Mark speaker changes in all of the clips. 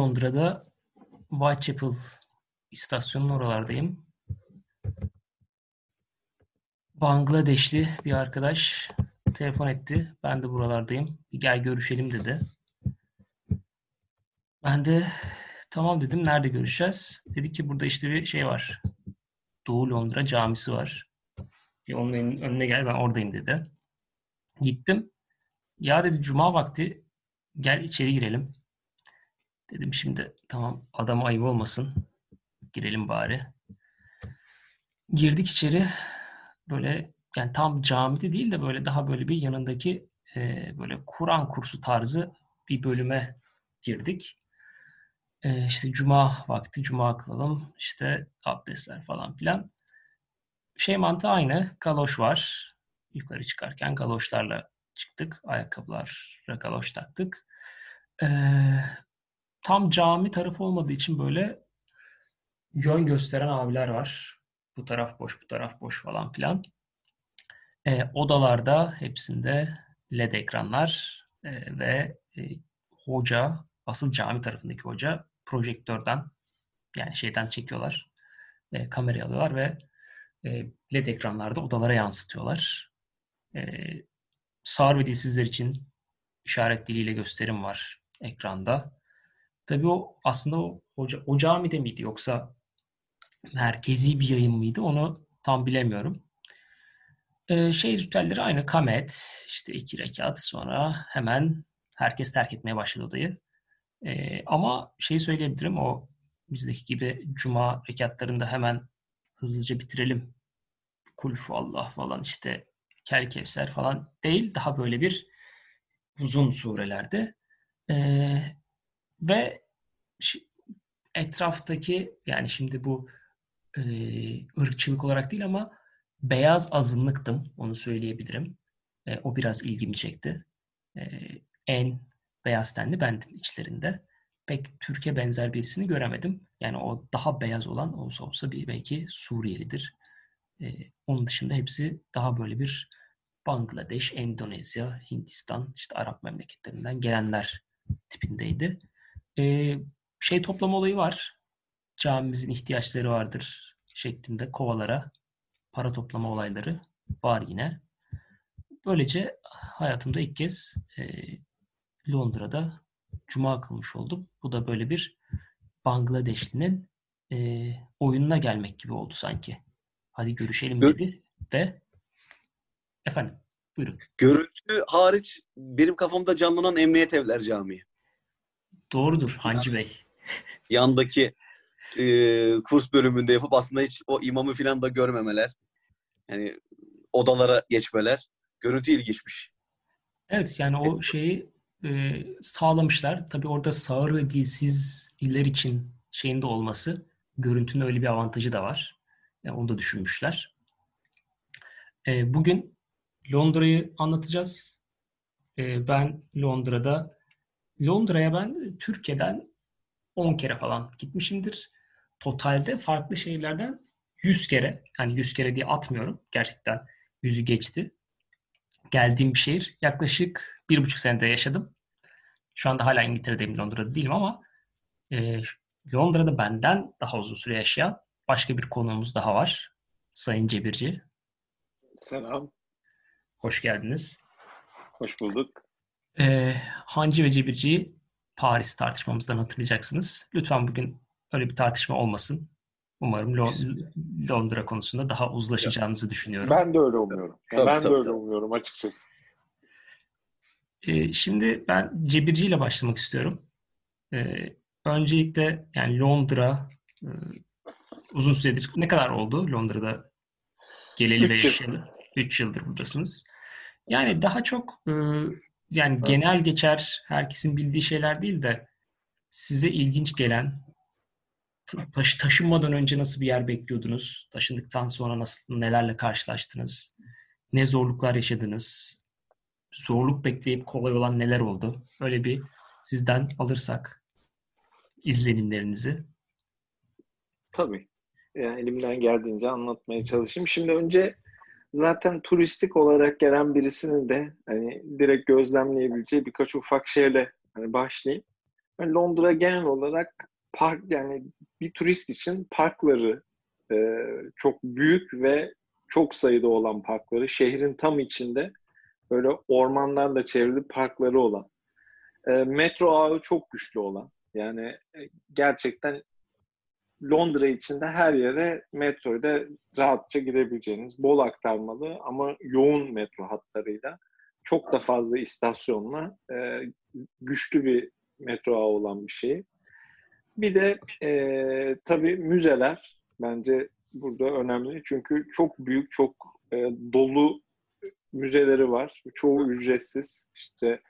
Speaker 1: Londra'da Whitechapel istasyonun oralardayım. Bangladeşli bir arkadaş telefon etti. Ben de buralardayım. Gel görüşelim dedi. Ben de tamam dedim. Nerede görüşeceğiz? Dedi ki burada işte bir şey var. Doğu Londra camisi var. Bir onun önüne gel ben oradayım dedi. Gittim. Ya dedi cuma vakti gel içeri girelim. Dedim şimdi tamam adama ayıp olmasın. Girelim bari. Girdik içeri. Böyle yani tam camide değil de böyle daha böyle bir yanındaki e, böyle Kur'an kursu tarzı bir bölüme girdik. E, işte cuma vakti cuma kılalım. işte abdestler falan filan. Şey mantığı aynı. Galoş var. Yukarı çıkarken galoşlarla çıktık. Ayakkabılara galoş taktık. E, tam cami tarafı olmadığı için böyle yön gösteren abiler var. Bu taraf boş, bu taraf boş falan filan. E, odalarda hepsinde LED ekranlar e, ve e, hoca, asıl cami tarafındaki hoca projektörden yani şeyden çekiyorlar. E, kamerayı alıyorlar ve e, LED ekranlarda odalara yansıtıyorlar. E, sağır ve dilsizler için işaret diliyle gösterim var ekranda. Tabii o aslında o, hoca, o camide miydi yoksa merkezi bir yayın mıydı onu tam bilemiyorum. Ee, şey ritüelleri aynı. Kamet, işte iki rekat sonra hemen herkes terk etmeye başladı odayı. Ee, ama şey söyleyebilirim o bizdeki gibi cuma rekatlarında hemen hızlıca bitirelim. Kulfu Allah falan işte Kel Kevser falan değil. Daha böyle bir uzun surelerde. Ee, ve etraftaki yani şimdi bu e, ırkçılık olarak değil ama beyaz azınlıktım. Onu söyleyebilirim. E, o biraz ilgimi çekti. E, en beyaz tenli bendim içlerinde. Pek Türkiye benzer birisini göremedim. Yani o daha beyaz olan olsa olsa bir belki Suriyelidir. E, onun dışında hepsi daha böyle bir Bangladeş, Endonezya, Hindistan, işte Arap memleketlerinden gelenler tipindeydi. E, şey toplama olayı var. Camimizin ihtiyaçları vardır şeklinde kovalara para toplama olayları var yine. Böylece hayatımda ilk kez e, Londra'da cuma kılmış oldum. Bu da böyle bir Bangladeşlinin e, oyununa gelmek gibi oldu sanki. Hadi görüşelim Gör- dedi ve efendim buyurun.
Speaker 2: Görüntü hariç benim kafamda canlanan Emniyet Evler Camii.
Speaker 1: Doğrudur Hancı Bey.
Speaker 2: Yandaki e, kurs bölümünde yapıp aslında hiç o imamı falan da görmemeler. Yani odalara geçmeler. Görüntü ilginçmiş.
Speaker 1: Evet yani o şeyi e, sağlamışlar. Tabii orada sağır ve dilsiz iller için şeyinde olması görüntünün öyle bir avantajı da var. Yani onu da düşünmüşler. E, bugün Londra'yı anlatacağız. E, ben Londra'da Londra'ya ben Türkiye'den 10 kere falan gitmişimdir. Totalde farklı şehirlerden 100 kere, yani 100 kere diye atmıyorum. Gerçekten yüzü geçti. Geldiğim bir şehir. Yaklaşık bir buçuk senede yaşadım. Şu anda hala İngiltere'deyim, Londra'da değilim ama e, Londra'da benden daha uzun süre yaşayan başka bir konuğumuz daha var. Sayın Cebirci.
Speaker 3: Selam.
Speaker 1: Hoş geldiniz.
Speaker 3: Hoş bulduk.
Speaker 1: E, Hancı ve Cebirci'yi Paris tartışmamızdan hatırlayacaksınız. Lütfen bugün öyle bir tartışma olmasın. Umarım Londra konusunda daha uzlaşacağınızı düşünüyorum.
Speaker 3: Ben de öyle umuyorum. tabii, ben tabii, de öyle tabii. umuyorum açıkçası.
Speaker 1: Ee, şimdi ben Cebirci ile başlamak istiyorum. Ee, öncelikle yani Londra e, uzun süredir ne kadar oldu Londra'da geleli ve yaşayalı? 3 yıldır buradasınız. Yani daha çok e, yani evet. genel geçer herkesin bildiği şeyler değil de size ilginç gelen taş, taşınmadan önce nasıl bir yer bekliyordunuz? Taşındıktan sonra nasıl nelerle karşılaştınız? Ne zorluklar yaşadınız? Zorluk bekleyip kolay olan neler oldu? Öyle bir sizden alırsak izlenimlerinizi.
Speaker 3: Tabii. Yani elimden geldiğince anlatmaya çalışayım. Şimdi önce zaten turistik olarak gelen birisinin de hani direkt gözlemleyebileceği birkaç ufak şeyle hani başlayayım. Londra genel olarak park yani bir turist için parkları e, çok büyük ve çok sayıda olan parkları şehrin tam içinde böyle ormanlarla çevrili parkları olan e, metro ağı çok güçlü olan yani e, gerçekten Londra içinde her yere metroyla rahatça gidebileceğiniz bol aktarmalı ama yoğun metro hatlarıyla çok da fazla istasyonla e, güçlü bir metro ağı olan bir şey. Bir de e, tabii müzeler bence burada önemli. Çünkü çok büyük, çok e, dolu müzeleri var. Çoğu ücretsiz. İşte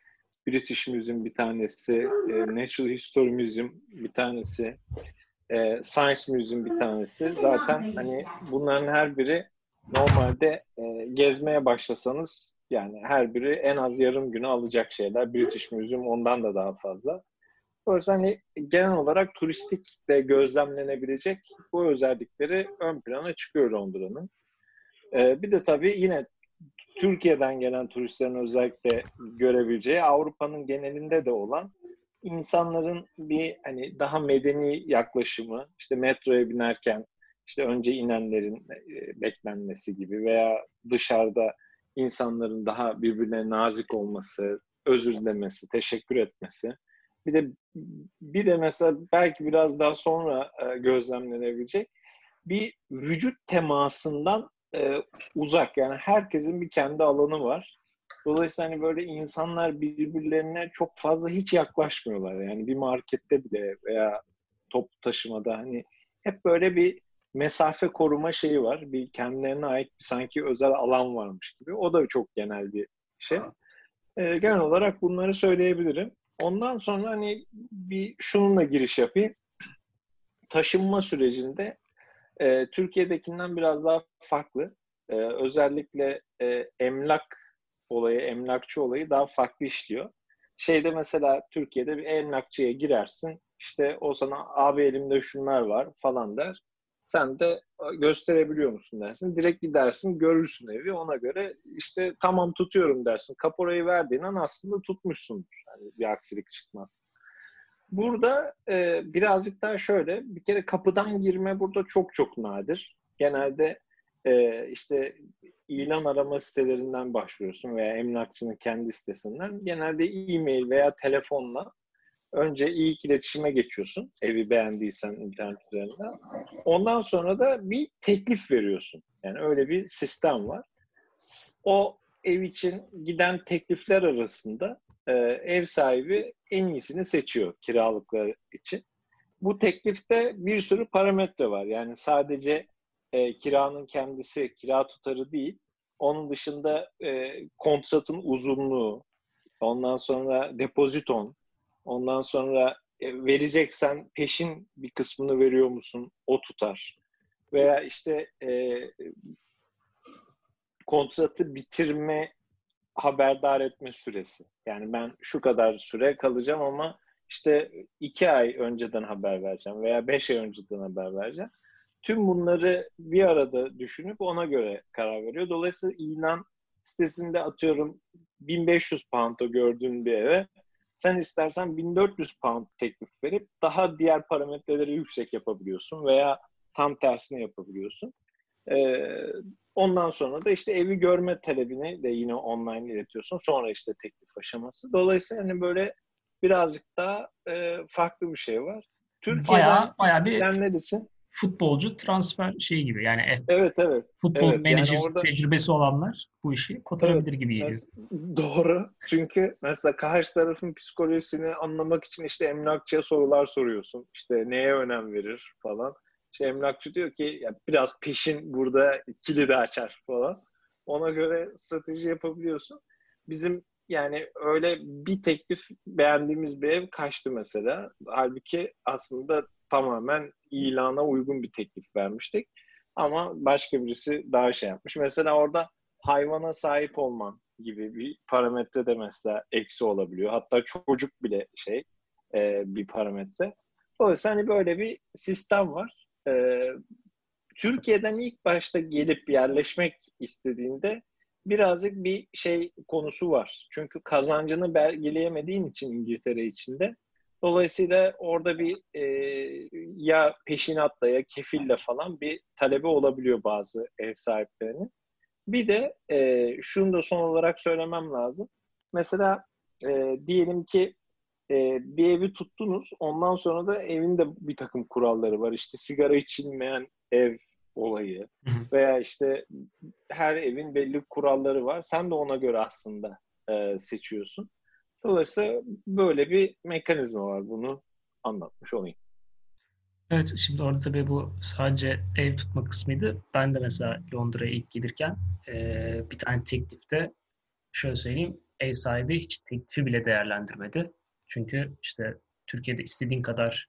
Speaker 3: British Museum bir tanesi, e, Natural History Museum bir tanesi, e, Science Museum bir tanesi. Zaten hani bunların her biri normalde e, gezmeye başlasanız yani her biri en az yarım günü alacak şeyler. British Museum ondan da daha fazla. O yüzden hani genel olarak turistik de gözlemlenebilecek bu özellikleri ön plana çıkıyor Londra'nın. Ee, bir de tabii yine Türkiye'den gelen turistlerin özellikle görebileceği Avrupa'nın genelinde de olan insanların bir hani daha medeni yaklaşımı işte metroya binerken işte önce inenlerin e, beklenmesi gibi veya dışarıda insanların daha birbirine nazik olması, özür dilemesi, teşekkür etmesi. Bir de bir de mesela belki biraz daha sonra e, gözlemlenebilecek bir vücut temasından e, uzak. Yani herkesin bir kendi alanı var. Dolayısıyla hani böyle insanlar birbirlerine çok fazla hiç yaklaşmıyorlar. Yani bir markette bile veya top taşımada hani hep böyle bir mesafe koruma şeyi var. Bir kendilerine ait bir sanki özel alan varmış gibi. O da çok genel bir şey. Ee, genel olarak bunları söyleyebilirim. Ondan sonra hani bir şununla giriş yapayım. Taşınma sürecinde e, Türkiye'dekinden biraz daha farklı. E, özellikle e, emlak olayı, emlakçı olayı daha farklı işliyor. Şeyde mesela Türkiye'de bir emlakçıya girersin. İşte o sana abi elimde şunlar var falan der. Sen de gösterebiliyor musun dersin. Direkt gidersin görürsün evi ona göre işte tamam tutuyorum dersin. Kaporayı verdiğin an aslında tutmuşsundur. Yani bir aksilik çıkmaz. Burada e, birazcık daha şöyle bir kere kapıdan girme burada çok çok nadir. Genelde e, işte ilan arama sitelerinden başlıyorsun veya emlakçının kendi sitesinden. Genelde e-mail veya telefonla önce ilk iletişime geçiyorsun evi beğendiysen internet üzerinden. Ondan sonra da bir teklif veriyorsun. Yani öyle bir sistem var. O ev için giden teklifler arasında e, ev sahibi en iyisini seçiyor kiralıklar için. Bu teklifte bir sürü parametre var. Yani sadece e, kiranın kendisi, kira tutarı değil. Onun dışında e, kontratın uzunluğu, ondan sonra depoziton, ondan sonra e, vereceksen peşin bir kısmını veriyor musun? O tutar. Veya işte e, kontratı bitirme haberdar etme süresi. Yani ben şu kadar süre kalacağım ama işte iki ay önceden haber vereceğim veya beş ay önceden haber vereceğim. Tüm bunları bir arada düşünüp ona göre karar veriyor. Dolayısıyla ilan sitesinde atıyorum 1500 pound'a gördüğün bir eve sen istersen 1400 pound teklif verip daha diğer parametreleri yüksek yapabiliyorsun veya tam tersini yapabiliyorsun. Ee, ondan sonra da işte evi görme talebini de yine online iletiyorsun. Sonra işte teklif aşaması. Dolayısıyla hani böyle birazcık daha e, farklı bir şey var.
Speaker 1: Türkiye'den bayağı, bayağı bir için futbolcu transfer şeyi gibi. Yani
Speaker 3: evet evet.
Speaker 1: Futbol
Speaker 3: evet,
Speaker 1: menajer yani orada... tecrübesi olanlar bu işi kotarabilir evet, gibi geliyor.
Speaker 3: Doğru. Çünkü mesela karşı tarafın psikolojisini anlamak için işte emlakçıya sorular soruyorsun. İşte neye önem verir falan. İşte emlakçı diyor ki ya biraz peşin burada kilidi açar falan. Ona göre strateji yapabiliyorsun. Bizim yani öyle bir teklif beğendiğimiz bir ev kaçtı mesela. Halbuki aslında tamamen ilana uygun bir teklif vermiştik. Ama başka birisi daha şey yapmış. Mesela orada hayvana sahip olman gibi bir parametre de mesela eksi olabiliyor. Hatta çocuk bile şey e, bir parametre. Dolayısıyla hani böyle bir sistem var. E, Türkiye'den ilk başta gelip yerleşmek istediğinde birazcık bir şey konusu var. Çünkü kazancını belgeleyemediğin için İngiltere içinde Dolayısıyla orada bir e, ya peşinatla ya kefille falan bir talebi olabiliyor bazı ev sahiplerinin. Bir de e, şunu da son olarak söylemem lazım. Mesela e, diyelim ki e, bir evi tuttunuz. Ondan sonra da evin de bir takım kuralları var. İşte sigara içilmeyen ev olayı veya işte her evin belli kuralları var. Sen de ona göre aslında e, seçiyorsun. Dolayısıyla böyle bir mekanizma var. Bunu anlatmış olayım.
Speaker 1: Evet, şimdi orada tabii bu sadece ev tutma kısmıydı. Ben de mesela Londra'ya ilk gelirken e, bir tane teklifte şöyle söyleyeyim, ev sahibi hiç teklifi bile değerlendirmedi. Çünkü işte Türkiye'de istediğin kadar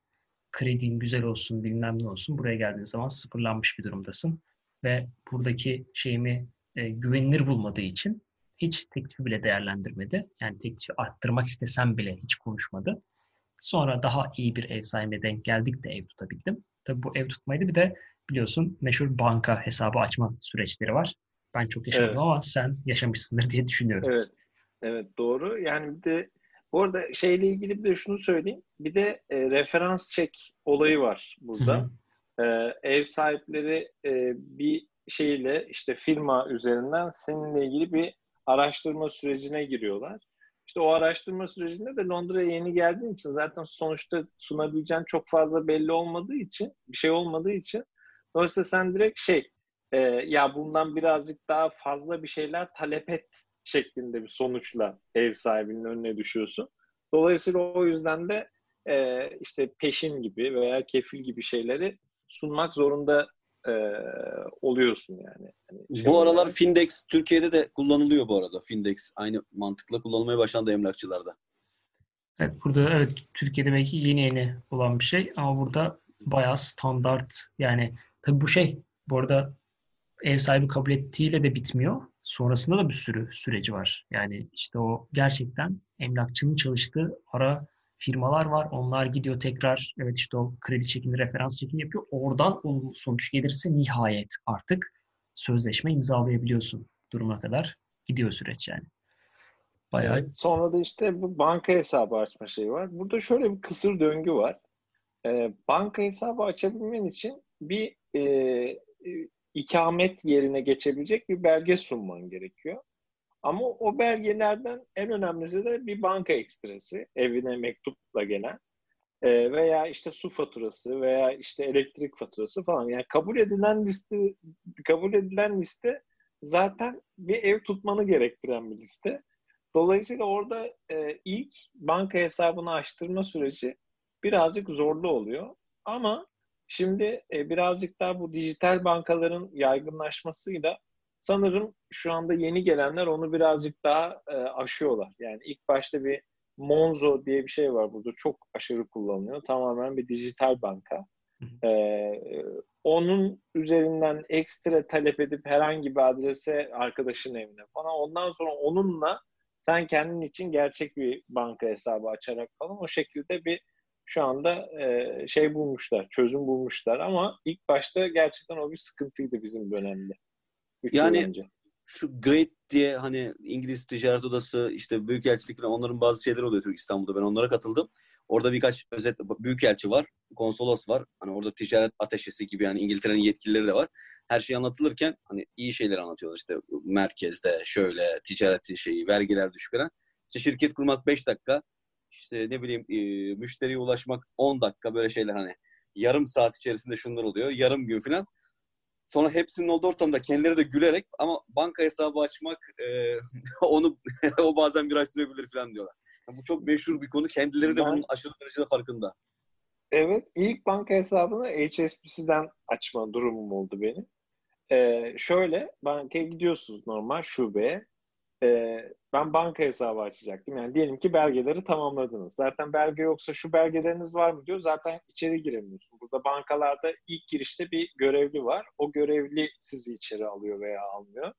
Speaker 1: kredin güzel olsun, bilmem ne olsun. Buraya geldiğin zaman sıfırlanmış bir durumdasın. Ve buradaki şeyimi e, güvenilir bulmadığı için hiç teklifi bile değerlendirmedi. Yani teklifi arttırmak istesem bile hiç konuşmadı. Sonra daha iyi bir ev sahibine denk geldik de ev tutabildim. Tabii bu ev tutmaydı bir de biliyorsun meşhur banka hesabı açma süreçleri var. Ben çok yaşamadım evet. ama sen yaşamışsındır diye düşünüyorum.
Speaker 3: Evet. Evet doğru. Yani bir de bu arada şeyle ilgili bir de şunu söyleyeyim. Bir de e, referans çek olayı var burada. E, ev sahipleri e, bir şeyle işte firma üzerinden seninle ilgili bir araştırma sürecine giriyorlar. İşte o araştırma sürecinde de Londra'ya yeni geldiğin için zaten sonuçta sunabileceğin çok fazla belli olmadığı için, bir şey olmadığı için dolayısıyla sen direkt şey e, ya bundan birazcık daha fazla bir şeyler talep et şeklinde bir sonuçla ev sahibinin önüne düşüyorsun. Dolayısıyla o yüzden de e, işte peşin gibi veya kefil gibi şeyleri sunmak zorunda e, oluyorsun yani. yani
Speaker 2: şey bu aralar olarak... Findex Türkiye'de de kullanılıyor bu arada. Findex aynı mantıkla kullanılmaya başlandı emlakçılarda.
Speaker 1: Evet burada evet Türkiye'de belki yeni yeni olan bir şey ama burada bayağı standart yani tabii bu şey bu arada ev sahibi kabul ettiğiyle de bitmiyor. Sonrasında da bir sürü süreci var. Yani işte o gerçekten emlakçının çalıştığı ara firmalar var. Onlar gidiyor tekrar evet işte o kredi çekini, referans çekini yapıyor. Oradan olumlu sonuç gelirse nihayet artık sözleşme imzalayabiliyorsun duruma kadar gidiyor süreç yani.
Speaker 3: Bayağı... Evet, sonra da işte bu banka hesabı açma şeyi var. Burada şöyle bir kısır döngü var. Ee, banka hesabı açabilmen için bir e, ikamet yerine geçebilecek bir belge sunman gerekiyor. Ama o belgelerden en önemlisi de bir banka ekstresi, evine mektupla gelen e, veya işte su faturası veya işte elektrik faturası falan. Yani kabul edilen liste kabul edilen liste zaten bir ev tutmanı gerektiren bir liste. Dolayısıyla orada e, ilk banka hesabını açtırma süreci birazcık zorlu oluyor. Ama Şimdi e, birazcık daha bu dijital bankaların yaygınlaşmasıyla sanırım şu anda yeni gelenler onu birazcık daha e, aşıyorlar. Yani ilk başta bir Monzo diye bir şey var burada. Çok aşırı kullanılıyor. Tamamen bir dijital banka. Ee, onun üzerinden ekstra talep edip herhangi bir adrese arkadaşın evine falan. Ondan sonra onunla sen kendin için gerçek bir banka hesabı açarak falan o şekilde bir şu anda e, şey bulmuşlar, çözüm bulmuşlar ama ilk başta gerçekten o bir sıkıntıydı bizim dönemde.
Speaker 2: Yani önce. şu Great diye hani İngiliz Ticaret Odası işte Büyükelçilik onların bazı şeyler oluyor Türk İstanbul'da ben onlara katıldım. Orada birkaç özet büyükelçi var, konsolos var. Hani orada ticaret ateşesi gibi yani İngiltere'nin yetkilileri de var. Her şey anlatılırken hani iyi şeyler anlatıyorlar işte merkezde şöyle ticaret şeyi, vergiler düşük veren. İşte şirket kurmak 5 dakika, işte ne bileyim e, müşteriye ulaşmak 10 dakika böyle şeyler hani yarım saat içerisinde şunlar oluyor. Yarım gün falan. Sonra hepsinin olduğu ortamda kendileri de gülerek ama banka hesabı açmak e, onu o bazen biraz sürebilir falan diyorlar. Yani bu çok meşhur bir konu. Kendileri de ben, bunun aşırı derecede farkında.
Speaker 3: Evet. ilk banka hesabını HSBC'den açma durumum oldu benim. Ee, şöyle bankaya gidiyorsunuz normal şubeye e, ben banka hesabı açacaktım. Yani diyelim ki belgeleri tamamladınız. Zaten belge yoksa şu belgeleriniz var mı diyor. Zaten içeri giremiyorsun. Burada bankalarda ilk girişte bir görevli var. O görevli sizi içeri alıyor veya almıyor.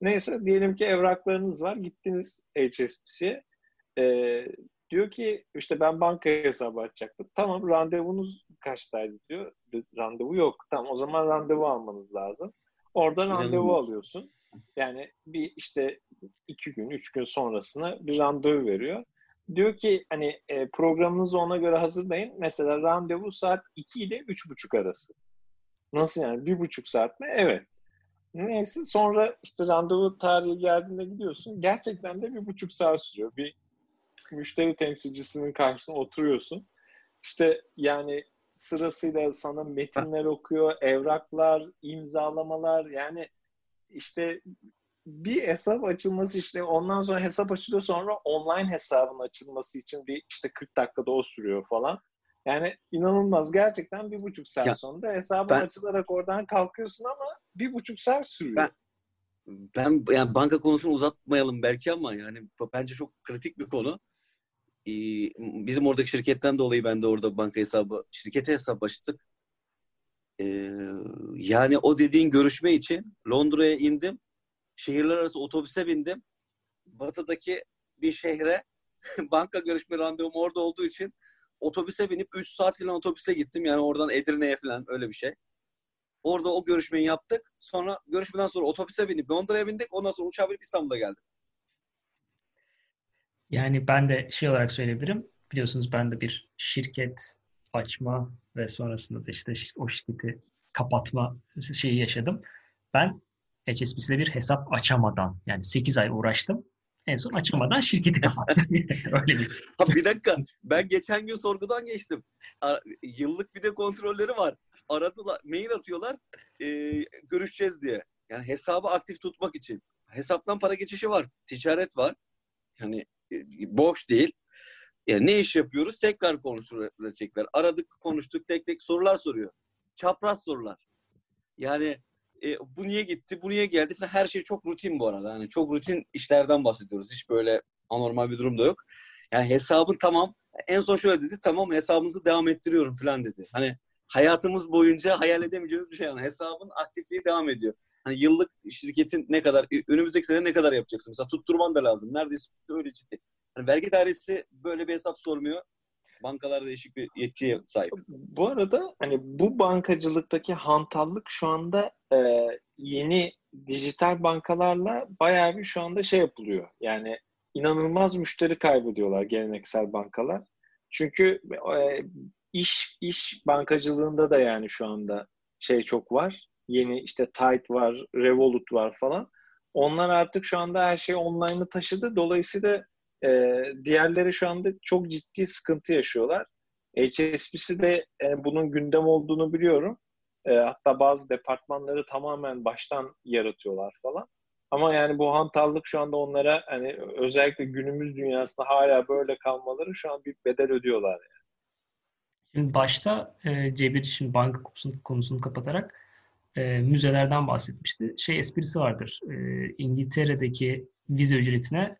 Speaker 3: Neyse diyelim ki evraklarınız var. Gittiniz HSBC'ye. Ee, diyor ki işte ben banka hesabı açacaktım. Tamam randevunuz kaçtaydı diyor. Randevu yok. Tamam o zaman randevu almanız lazım. Oradan randevu alıyorsun. Yani bir işte iki gün, üç gün sonrasına bir randevu veriyor. diyor ki hani e, programınızı ona göre hazırlayın. Mesela randevu saat 2 ile 3.30 arası. Nasıl yani? Bir buçuk saat mi? Evet. Neyse sonra işte randevu tarihi geldiğinde gidiyorsun. Gerçekten de bir buçuk saat sürüyor. Bir müşteri temsilcisinin karşısına oturuyorsun. İşte yani sırasıyla sana metinler okuyor, evraklar, imzalamalar yani işte bir hesap açılması işte ondan sonra hesap açılıyor sonra online hesabın açılması için bir işte 40 dakikada o sürüyor falan. Yani inanılmaz gerçekten bir buçuk saat ya, sonunda hesabın ben, açılarak oradan kalkıyorsun ama bir buçuk saat sürüyor.
Speaker 2: Ben, ben yani banka konusunu uzatmayalım belki ama yani bence çok kritik bir konu. Ee, bizim oradaki şirketten dolayı ben de orada banka hesabı, şirkete hesap açtık. Ee, yani o dediğin görüşme için Londra'ya indim. Şehirler arası otobüse bindim. Batı'daki bir şehre banka görüşme randevum orada olduğu için otobüse binip 3 saat falan otobüse gittim. Yani oradan Edirne'ye falan öyle bir şey. Orada o görüşmeyi yaptık. Sonra görüşmeden sonra otobüse binip Londra'ya bindik. Ondan sonra uçağa binip İstanbul'a geldim.
Speaker 1: Yani ben de şey olarak söyleyebilirim. Biliyorsunuz ben de bir şirket açma ve sonrasında da işte o şirketi kapatma şeyi yaşadım. Ben HSBC'de bir hesap açamadan yani 8 ay uğraştım. En son açamadan şirketi kapattım. Öyle bir.
Speaker 2: Ha, bir dakika. Ben geçen gün sorgudan geçtim. Yıllık bir de kontrolleri var. Aradılar, mail atıyorlar. E, görüşeceğiz diye. Yani hesabı aktif tutmak için. Hesaptan para geçişi var. Ticaret var. Yani e, boş değil. Yani ne iş yapıyoruz? Tekrar konuşacaklar. Aradık, konuştuk, tek tek sorular soruyor. Çapraz sorular. Yani e, bu niye gitti, bu niye geldi falan her şey çok rutin bu arada. Yani çok rutin işlerden bahsediyoruz. Hiç böyle anormal bir durum da yok. Yani hesabın tamam en son şöyle dedi tamam hesabımızı devam ettiriyorum falan dedi. Hani hayatımız boyunca hayal edemeyeceğimiz bir şey yani hesabın aktifliği devam ediyor. Hani yıllık şirketin ne kadar önümüzdeki sene ne kadar yapacaksın? Mesela tutturman da lazım. Neredeyse öyle ciddi. Hani vergi dairesi böyle bir hesap sormuyor bankalar değişik bir yetkiye sahip.
Speaker 3: Bu arada hani bu bankacılıktaki hantallık şu anda e, yeni dijital bankalarla bayağı bir şu anda şey yapılıyor. Yani inanılmaz müşteri kaybediyorlar geleneksel bankalar. Çünkü e, iş iş bankacılığında da yani şu anda şey çok var. Yeni işte Tide var, Revolut var falan. Onlar artık şu anda her şey online'ı taşıdı. Dolayısıyla e, diğerleri şu anda çok ciddi sıkıntı yaşıyorlar. HSBC de e, bunun gündem olduğunu biliyorum. E, hatta bazı departmanları tamamen baştan yaratıyorlar falan. Ama yani bu hantallık şu anda onlara hani özellikle günümüz dünyasında hala böyle kalmaları şu an bir bedel ödüyorlar yani.
Speaker 1: Şimdi başta e, Cebir şimdi banka konusunu, konusunu kapatarak e, müzelerden bahsetmişti. Şey esprisi vardır. E, İngiltere'deki vize ücretine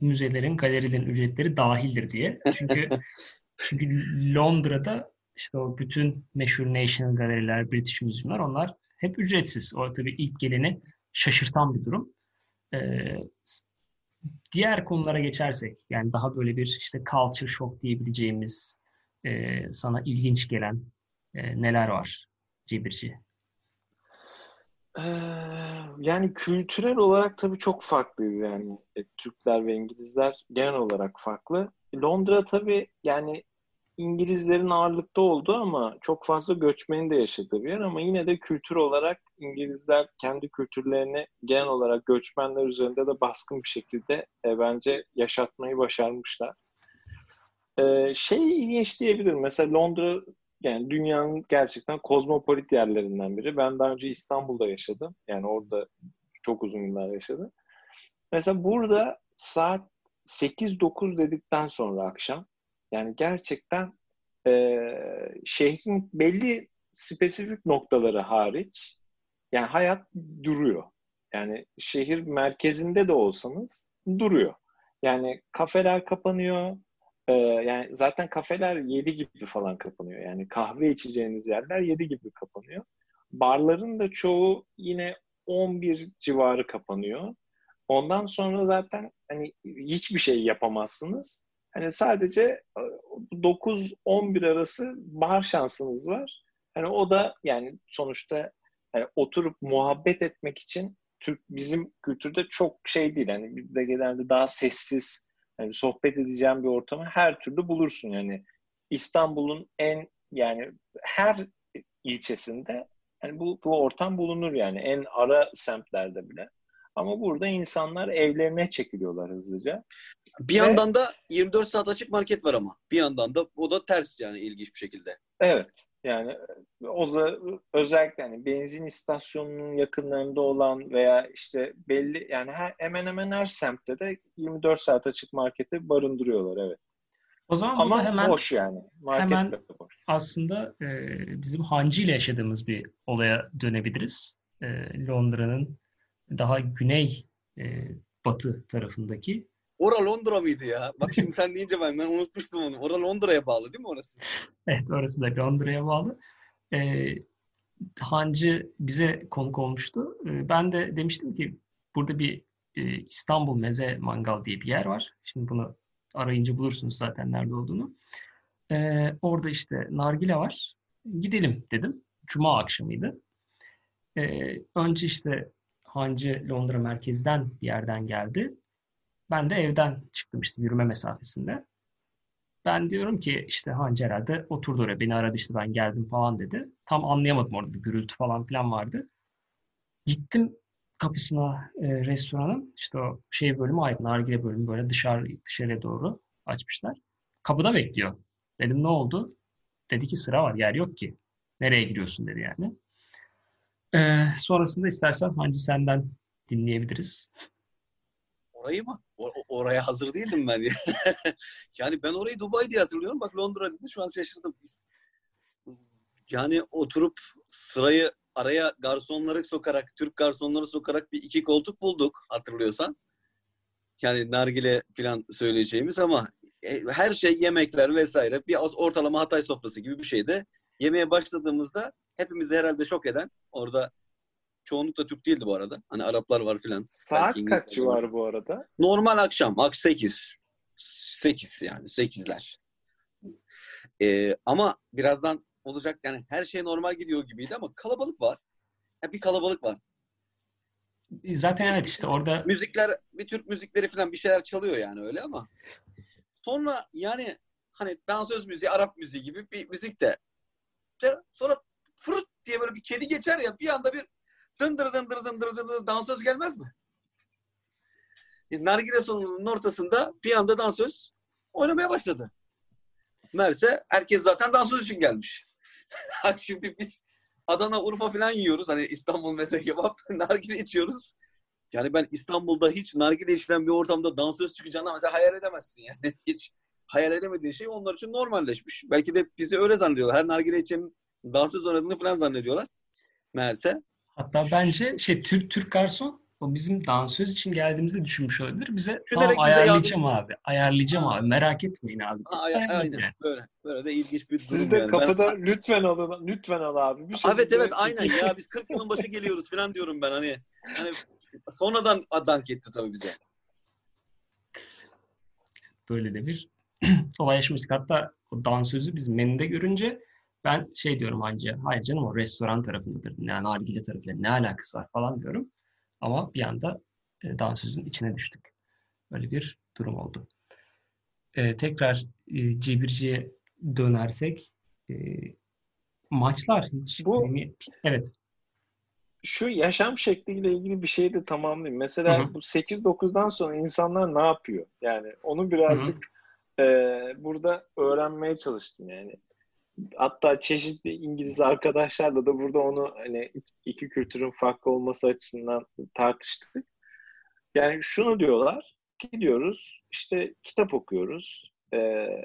Speaker 1: müzelerin, galerilerin ücretleri dahildir diye. Çünkü çünkü Londra'da işte o bütün meşhur National Galeriler, British Museum'lar onlar hep ücretsiz. O tabii ilk geleni şaşırtan bir durum. Ee, diğer konulara geçersek yani daha böyle bir işte culture shock diyebileceğimiz e, sana ilginç gelen e, neler var Cebirci?
Speaker 3: Ee, yani kültürel olarak tabii çok farklıyız yani. E, Türkler ve İngilizler genel olarak farklı. Londra tabii yani İngilizlerin ağırlıkta olduğu ama çok fazla göçmenin de yaşadığı bir yer ama yine de kültür olarak İngilizler kendi kültürlerini genel olarak göçmenler üzerinde de baskın bir şekilde e, bence yaşatmayı başarmışlar. E, şey ilginç diyebilirim. Mesela Londra yani dünyanın gerçekten kozmopolit yerlerinden biri. Ben daha önce İstanbul'da yaşadım. Yani orada çok uzun yıllar yaşadım. Mesela burada saat 8-9 dedikten sonra akşam yani gerçekten e, şehrin belli spesifik noktaları hariç yani hayat duruyor. Yani şehir merkezinde de olsanız duruyor. Yani kafeler kapanıyor, ee, yani zaten kafeler 7 gibi falan kapanıyor. Yani kahve içeceğiniz yerler 7 gibi kapanıyor. Barların da çoğu yine 11 civarı kapanıyor. Ondan sonra zaten hani hiçbir şey yapamazsınız. Hani sadece 9-11 e, arası bar şansınız var. Hani o da yani sonuçta yani oturup muhabbet etmek için Türk bizim kültürde çok şey değil. Hani bizde genelde daha sessiz, Yani sohbet edeceğin bir ortamı her türlü bulursun yani. İstanbul'un en yani her ilçesinde yani bu, bu ortam bulunur yani en ara semtlerde bile. Ama burada insanlar evlerine çekiliyorlar hızlıca.
Speaker 2: Bir Ve, yandan da 24 saat açık market var ama. Bir yandan da o da ters yani ilginç bir şekilde.
Speaker 3: Evet. Yani o da özellikle yani benzin istasyonunun yakınlarında olan veya işte belli yani her, hemen hemen her semtte de 24 saat açık marketi barındırıyorlar evet.
Speaker 1: O zaman Ama hemen
Speaker 3: boş yani. Market
Speaker 1: hemen boş. aslında e, bizim Hancı ile yaşadığımız bir olaya dönebiliriz. E, Londra'nın daha güney e, batı tarafındaki.
Speaker 2: Ora Londra mıydı ya? Bak şimdi sen deyince ben, ben unutmuştum onu. Ora Londra'ya bağlı değil mi orası?
Speaker 1: evet orası da Londra'ya bağlı. E, Hancı bize konuk olmuştu. E, ben de demiştim ki burada bir e, İstanbul Meze Mangal diye bir yer var. Şimdi bunu arayınca bulursunuz zaten nerede olduğunu. E, orada işte nargile var. Gidelim dedim. Cuma akşamıydı. E, önce işte Hancı Londra merkezden bir yerden geldi. Ben de evden çıktım işte yürüme mesafesinde. Ben diyorum ki işte Hancı herhalde oturdu oraya. Beni aradı işte ben geldim falan dedi. Tam anlayamadım orada bir gürültü falan filan vardı. Gittim kapısına e, restoranın işte o şey bölümü ait nargile bölümü böyle dışarı dışarıya doğru açmışlar. Kapıda bekliyor. Dedim ne oldu? Dedi ki sıra var yer yok ki. Nereye giriyorsun dedi yani. Ee, sonrasında istersen Hancı senden dinleyebiliriz.
Speaker 2: Orayı mı? Or- oraya hazır değildim ben. yani ben orayı Dubai diye hatırlıyorum. Bak Londra dedi şu an şaşırdım. Yani oturup sırayı araya garsonları sokarak, Türk garsonları sokarak bir iki koltuk bulduk hatırlıyorsan. Yani nargile falan söyleyeceğimiz ama e, her şey yemekler vesaire bir ortalama Hatay sofrası gibi bir şeydi. Yemeye başladığımızda hepimizi herhalde şok eden orada çoğunlukla Türk değildi bu arada. Hani Araplar var filan.
Speaker 3: Saat kaç civarı bu arada?
Speaker 2: Normal akşam. Ak 8. 8 yani 8'ler. Ee, ama birazdan olacak yani her şey normal gidiyor gibiydi ama kalabalık var. Yani bir kalabalık var.
Speaker 1: Zaten evet işte orada
Speaker 2: müzikler bir Türk müzikleri falan bir şeyler çalıyor yani öyle ama sonra yani hani dansöz müziği, Arap müziği gibi bir müzik de sonra fırt diye böyle bir kedi geçer ya bir anda bir dındır dındır dındır dındır dansöz gelmez mi? E, nargile salonunun ortasında bir anda dansöz oynamaya başladı. Merse herkes zaten dansöz için gelmiş. Şimdi biz Adana, Urfa falan yiyoruz. Hani İstanbul mesela kebap, nargile içiyoruz. Yani ben İstanbul'da hiç nargile içilen bir ortamda dansöz çıkacağını mesela hayal edemezsin yani. Hiç hayal edemediğin şey onlar için normalleşmiş. Belki de bizi öyle zannediyorlar. Her nargile içenin dansöz oynadığını falan zannediyorlar. Meğerse.
Speaker 1: Hatta bence şey Türk Türk garson o bizim dansöz için geldiğimizde düşünmüş olabilir. Bize Düşünerek tamam ayarlayacağım yardım. abi. Ayarlayacağım ha. abi. Merak etmeyin abi.
Speaker 2: Ha, ay- aynen. Yani. Böyle. Böyle de ilginç bir
Speaker 3: Siz de yani. kapıda ben... lütfen alın. Lütfen al abi.
Speaker 2: Bir evet evet aynen ya biz 40 yılın başı geliyoruz falan diyorum ben hani. Hani sonradan dank etti tabii bize.
Speaker 1: Böyle de bir olay yaşamıştık. Hatta o dansözü biz menüde görünce ben şey diyorum anca, hayır canım o restoran tarafındadır. Yani nargile tarafıyla ne alakası var falan diyorum. Ama bir anda e, dansözün içine düştük. Böyle bir durum oldu. E, tekrar e, Cebirci'ye dönersek e, maçlar hiç Bu, evet
Speaker 3: şu yaşam şekliyle ilgili bir şey de tamamlayayım. Mesela Hı-hı. bu 8-9'dan sonra insanlar ne yapıyor? Yani onu birazcık e, burada öğrenmeye çalıştım yani hatta çeşitli İngiliz arkadaşlarla da burada onu hani iki kültürün farklı olması açısından tartıştık. Yani şunu diyorlar, gidiyoruz işte kitap okuyoruz, ee,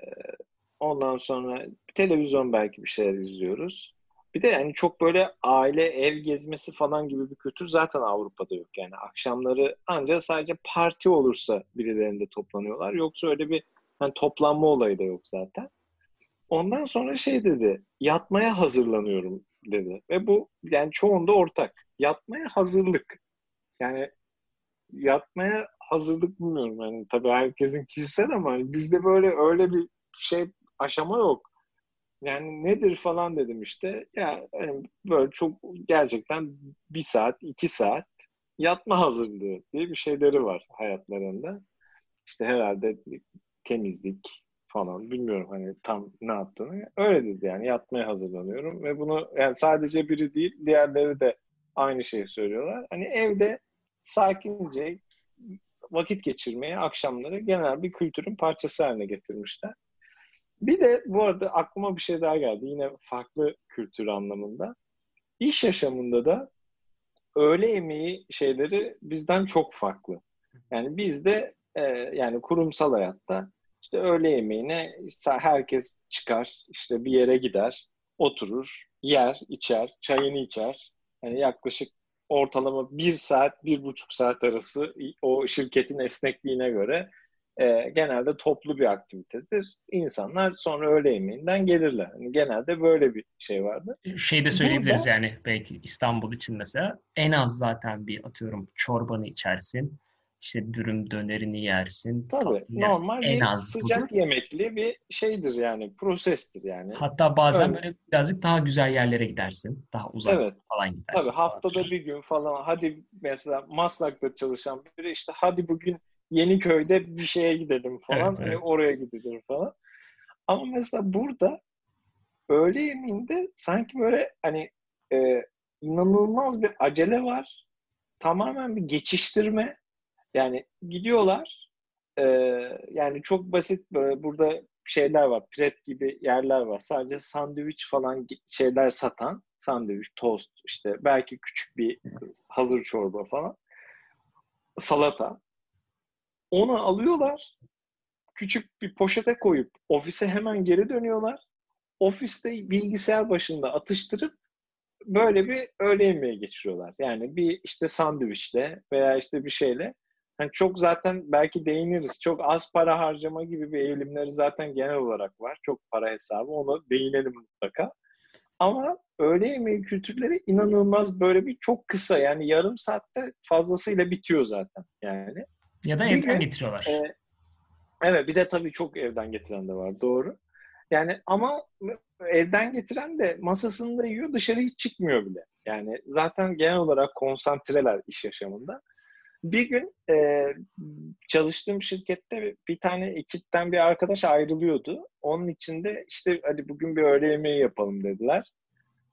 Speaker 3: ondan sonra televizyon belki bir şeyler izliyoruz. Bir de yani çok böyle aile ev gezmesi falan gibi bir kültür zaten Avrupa'da yok. Yani akşamları ancak sadece parti olursa birilerinde toplanıyorlar. Yoksa öyle bir hani toplanma olayı da yok zaten. Ondan sonra şey dedi, yatmaya hazırlanıyorum dedi. Ve bu yani çoğunda ortak. Yatmaya hazırlık. Yani yatmaya hazırlık bilmiyorum. Yani tabii herkesin kişisel ama bizde böyle öyle bir şey aşama yok. Yani nedir falan dedim işte. Ya yani böyle çok gerçekten bir saat, iki saat yatma hazırlığı diye bir şeyleri var hayatlarında. işte herhalde temizlik falan bilmiyorum hani tam ne yaptığını. Öyle dedi yani yatmaya hazırlanıyorum ve bunu yani sadece biri değil diğerleri de aynı şeyi söylüyorlar. Hani evde sakince vakit geçirmeye akşamları genel bir kültürün parçası haline getirmişler. Bir de bu arada aklıma bir şey daha geldi. Yine farklı kültür anlamında. İş yaşamında da öğle yemeği şeyleri bizden çok farklı. Yani bizde e, yani kurumsal hayatta işte öğle yemeğine herkes çıkar, işte bir yere gider, oturur, yer, içer, çayını içer. Yani yaklaşık ortalama bir saat, bir buçuk saat arası o şirketin esnekliğine göre e, genelde toplu bir aktivitedir. İnsanlar sonra öğle yemeğinden gelirler. Yani genelde böyle bir şey vardı.
Speaker 1: Şey de söyleyebiliriz Burada, yani belki İstanbul için mesela en az zaten bir atıyorum çorbanı içersin. İşte dürüm dönerini yersin.
Speaker 3: Tabii normal en bir az sıcak budur. yemekli bir şeydir yani prosestir yani.
Speaker 1: Hatta bazen Öyle. böyle birazcık daha güzel yerlere gidersin. Daha uzak evet. falan gidersin.
Speaker 3: Tabii haftada bir gün falan hadi mesela Maslak'ta çalışan biri işte hadi bugün Yeniköy'de bir şeye gidelim falan. Evet, evet. oraya gidelim falan. Ama mesela burada öğle yemeğinde sanki böyle hani e, inanılmaz bir acele var. Tamamen bir geçiştirme. Yani gidiyorlar. E, yani çok basit böyle burada şeyler var. Pret gibi yerler var. Sadece sandviç falan şeyler satan. Sandviç, tost işte belki küçük bir hazır çorba falan. Salata. Onu alıyorlar. Küçük bir poşete koyup ofise hemen geri dönüyorlar. Ofiste bilgisayar başında atıştırıp böyle bir öğle yemeği geçiriyorlar. Yani bir işte sandviçle veya işte bir şeyle. Yani çok zaten belki değiniriz. Çok az para harcama gibi bir eğilimleri zaten genel olarak var. Çok para hesabı. Ona değinelim mutlaka. Ama öğle yemeği kültürleri inanılmaz böyle bir çok kısa. Yani yarım saatte fazlasıyla bitiyor zaten yani.
Speaker 1: Ya da bir evden getiriyorlar. E,
Speaker 3: evet bir de tabii çok evden getiren de var doğru. Yani ama evden getiren de masasında yiyor dışarı hiç çıkmıyor bile. Yani zaten genel olarak konsantreler iş yaşamında. Bir gün e, çalıştığım şirkette bir tane ekipten bir arkadaş ayrılıyordu. Onun içinde işte hadi bugün bir öğle yemeği yapalım dediler.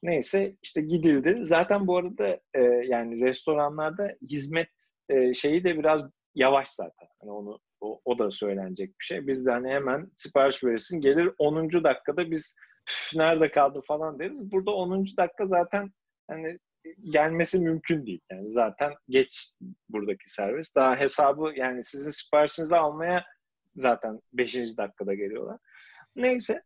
Speaker 3: Neyse işte gidildi. Zaten bu arada e, yani restoranlarda hizmet e, şeyi de biraz yavaş zaten. Hani onu o, o da söylenecek bir şey. Biz de hani hemen sipariş verirsin gelir 10. dakikada biz nerede kaldı falan deriz. Burada 10. dakika zaten hani gelmesi mümkün değil. Yani zaten geç buradaki servis. Daha hesabı yani sizin siparişinizi almaya zaten 5. dakikada geliyorlar. Neyse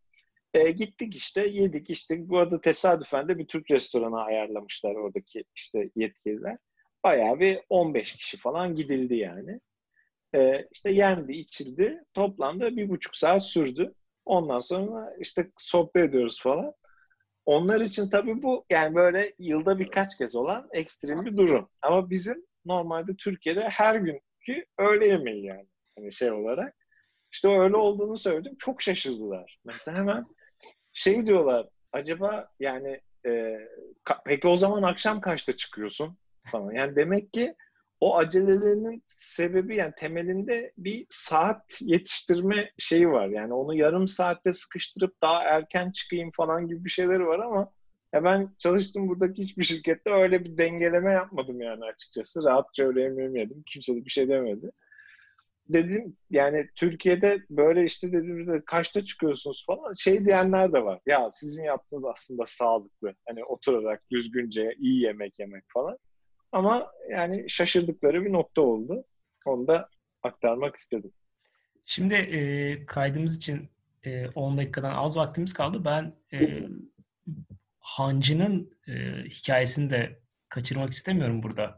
Speaker 3: e, gittik işte yedik işte bu arada tesadüfen de bir Türk restoranı ayarlamışlar oradaki işte yetkililer bayağı bir 15 kişi falan gidildi yani. Ee, işte yendi, içildi. Toplamda bir buçuk saat sürdü. Ondan sonra işte sohbet ediyoruz falan. Onlar için tabii bu yani böyle yılda birkaç kez olan ekstrem bir durum. Ama bizim normalde Türkiye'de her günkü öğle yemeği yani. Hani şey olarak. İşte öyle olduğunu söyledim. Çok şaşırdılar. Mesela hemen şey diyorlar. Acaba yani e, peki o zaman akşam kaçta çıkıyorsun? falan. Yani demek ki o acelelerinin sebebi yani temelinde bir saat yetiştirme şeyi var. Yani onu yarım saatte sıkıştırıp daha erken çıkayım falan gibi bir şeyleri var ama ya ben çalıştım buradaki hiçbir şirkette öyle bir dengeleme yapmadım yani açıkçası. Rahatça yemeğimi yedim. Kimse de bir şey demedi. Dedim yani Türkiye'de böyle işte dediğimizde kaçta çıkıyorsunuz falan şey diyenler de var. Ya sizin yaptığınız aslında sağlıklı. Hani oturarak düzgünce iyi yemek yemek falan. Ama yani şaşırdıkları bir nokta oldu. Onu da aktarmak istedim.
Speaker 1: Şimdi e, kaydımız için e, 10 dakikadan az vaktimiz kaldı. Ben e, Hancı'nın e, hikayesini de kaçırmak istemiyorum burada.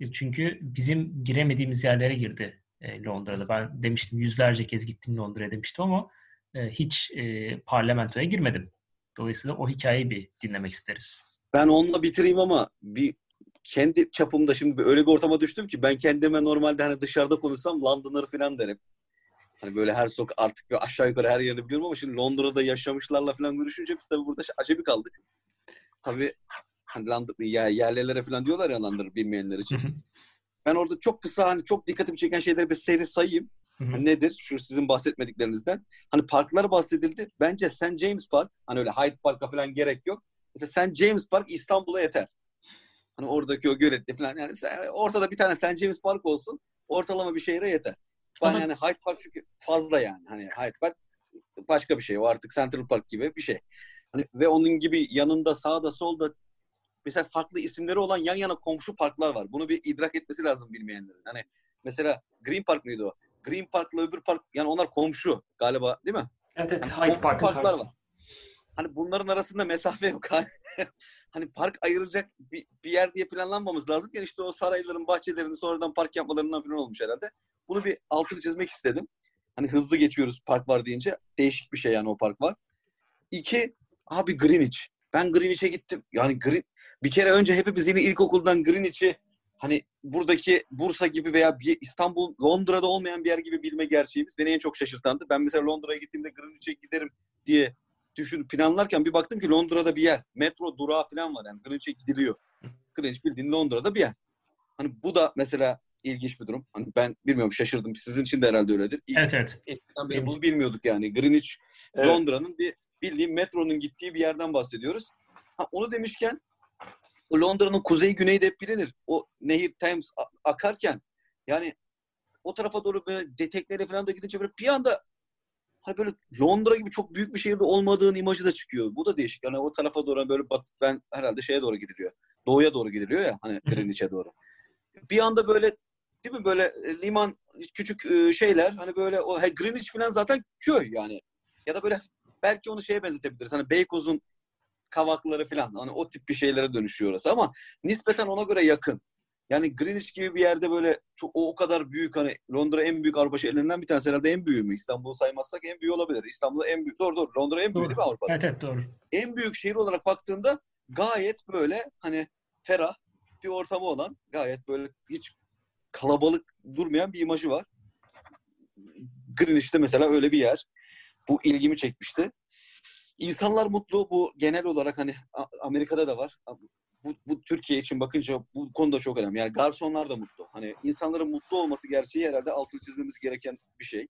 Speaker 1: E, çünkü bizim giremediğimiz yerlere girdi e, Londra'da. Ben demiştim yüzlerce kez gittim Londra'ya demiştim ama e, hiç e, parlamentoya girmedim. Dolayısıyla o hikayeyi bir dinlemek isteriz.
Speaker 2: Ben onunla bitireyim ama bir kendi çapımda şimdi öyle bir ortama düştüm ki ben kendime normalde hani dışarıda konuşsam Londoner falan derim. Hani böyle her sok artık bir aşağı yukarı her yerini biliyorum ama şimdi Londra'da yaşamışlarla falan görüşünce biz tabii burada acemi kaldık. Tabii hani Londra, yerlilere falan diyorlar ya Londra bilmeyenler için. ben orada çok kısa hani çok dikkatimi çeken şeyleri bir seri sayayım.
Speaker 1: Hı hı.
Speaker 2: Hani nedir? Şu sizin bahsetmediklerinizden. Hani parklar bahsedildi. Bence St. James Park hani öyle Hyde Park'a falan gerek yok. Mesela St. James Park İstanbul'a yeter. Hani oradaki o göletli falan yani sen- ortada bir tane St. James Park olsun. Ortalama bir şehre yeter. Ben
Speaker 1: Ama-
Speaker 2: yani Hyde Park çünkü fazla yani. Hani Hyde Park başka bir şey. O artık Central Park gibi bir şey. Hani ve onun gibi yanında sağda solda mesela farklı isimleri olan yan yana komşu parklar var. Bunu bir idrak etmesi lazım bilmeyenlerin. Hani mesela Green Park mıydı o? Green Park'la öbür park yani onlar komşu galiba değil mi?
Speaker 1: Evet evet
Speaker 2: Yani
Speaker 1: Hyde Park'ın
Speaker 2: parklar var. Hani bunların arasında mesafe yok. Hani, park ayıracak bir, bir yer diye planlanmamız lazım. Yani işte o sarayların bahçelerini sonradan park yapmalarından falan olmuş herhalde. Bunu bir altını çizmek istedim. Hani hızlı geçiyoruz park var deyince. Değişik bir şey yani o park var. İki, abi Greenwich. Ben Greenwich'e gittim. Yani Green, bir kere önce hepimiz yine ilkokuldan Greenwich'i hani buradaki Bursa gibi veya bir İstanbul, Londra'da olmayan bir yer gibi bilme gerçeğimiz beni en çok şaşırtandı. Ben mesela Londra'ya gittiğimde Greenwich'e giderim diye düşün planlarken bir baktım ki Londra'da bir yer. Metro durağı falan var yani Greenwich'e gidiliyor. Greenwich bildiğin Londra'da bir yer. Hani bu da mesela ilginç bir durum. Hani ben bilmiyorum şaşırdım. Sizin için de herhalde öyledir. İlk
Speaker 1: Evet evet.
Speaker 2: eskiden beri bunu bilmiyorduk yani. Greenwich
Speaker 3: Evet.
Speaker 2: Londra'nın bir bildiğim metronun gittiği bir yerden bahsediyoruz. Ha, onu demişken Londra'nın kuzey güneyi de hep bilinir. O nehir Thames akarken yani o tarafa doğru böyle deteklere falan da gidince böyle bir anda hani böyle Londra gibi çok büyük bir şehirde olmadığın imajı da çıkıyor. Bu da değişik. Yani o tarafa doğru böyle bat, ben herhalde şeye doğru gidiliyor. Doğuya doğru gidiliyor ya hani. Greenwich'e doğru. Bir anda böyle değil mi böyle e, liman küçük e, şeyler hani böyle o he, Greenwich falan zaten köy yani. Ya da böyle belki onu şeye benzetebiliriz. Hani Beykoz'un kavakları falan hani o tip bir şeylere dönüşüyor orası ama nispeten ona göre yakın. Yani Greenwich gibi bir yerde böyle çok o, o kadar büyük hani Londra en büyük Avrupa şehirlerinden bir tanesi herhalde en büyüğü mü? İstanbul'u saymazsak en büyüğü olabilir. İstanbul'da en büyük. Doğru doğru. Londra en büyüğü
Speaker 1: Doğru.
Speaker 2: değil mi Avrupa'da?
Speaker 1: Evet evet doğru.
Speaker 2: En büyük şehir olarak baktığında gayet böyle hani ferah bir ortamı olan gayet böyle hiç kalabalık durmayan bir imajı var. Greenwich'te mesela öyle bir yer. Bu ilgimi çekmişti. İnsanlar mutlu. Bu genel olarak hani Amerika'da da var. Bu, bu Türkiye için bakınca bu konuda çok önemli. Yani garsonlar da mutlu. Hani insanların mutlu olması gerçeği herhalde altını çizmemiz gereken bir şey.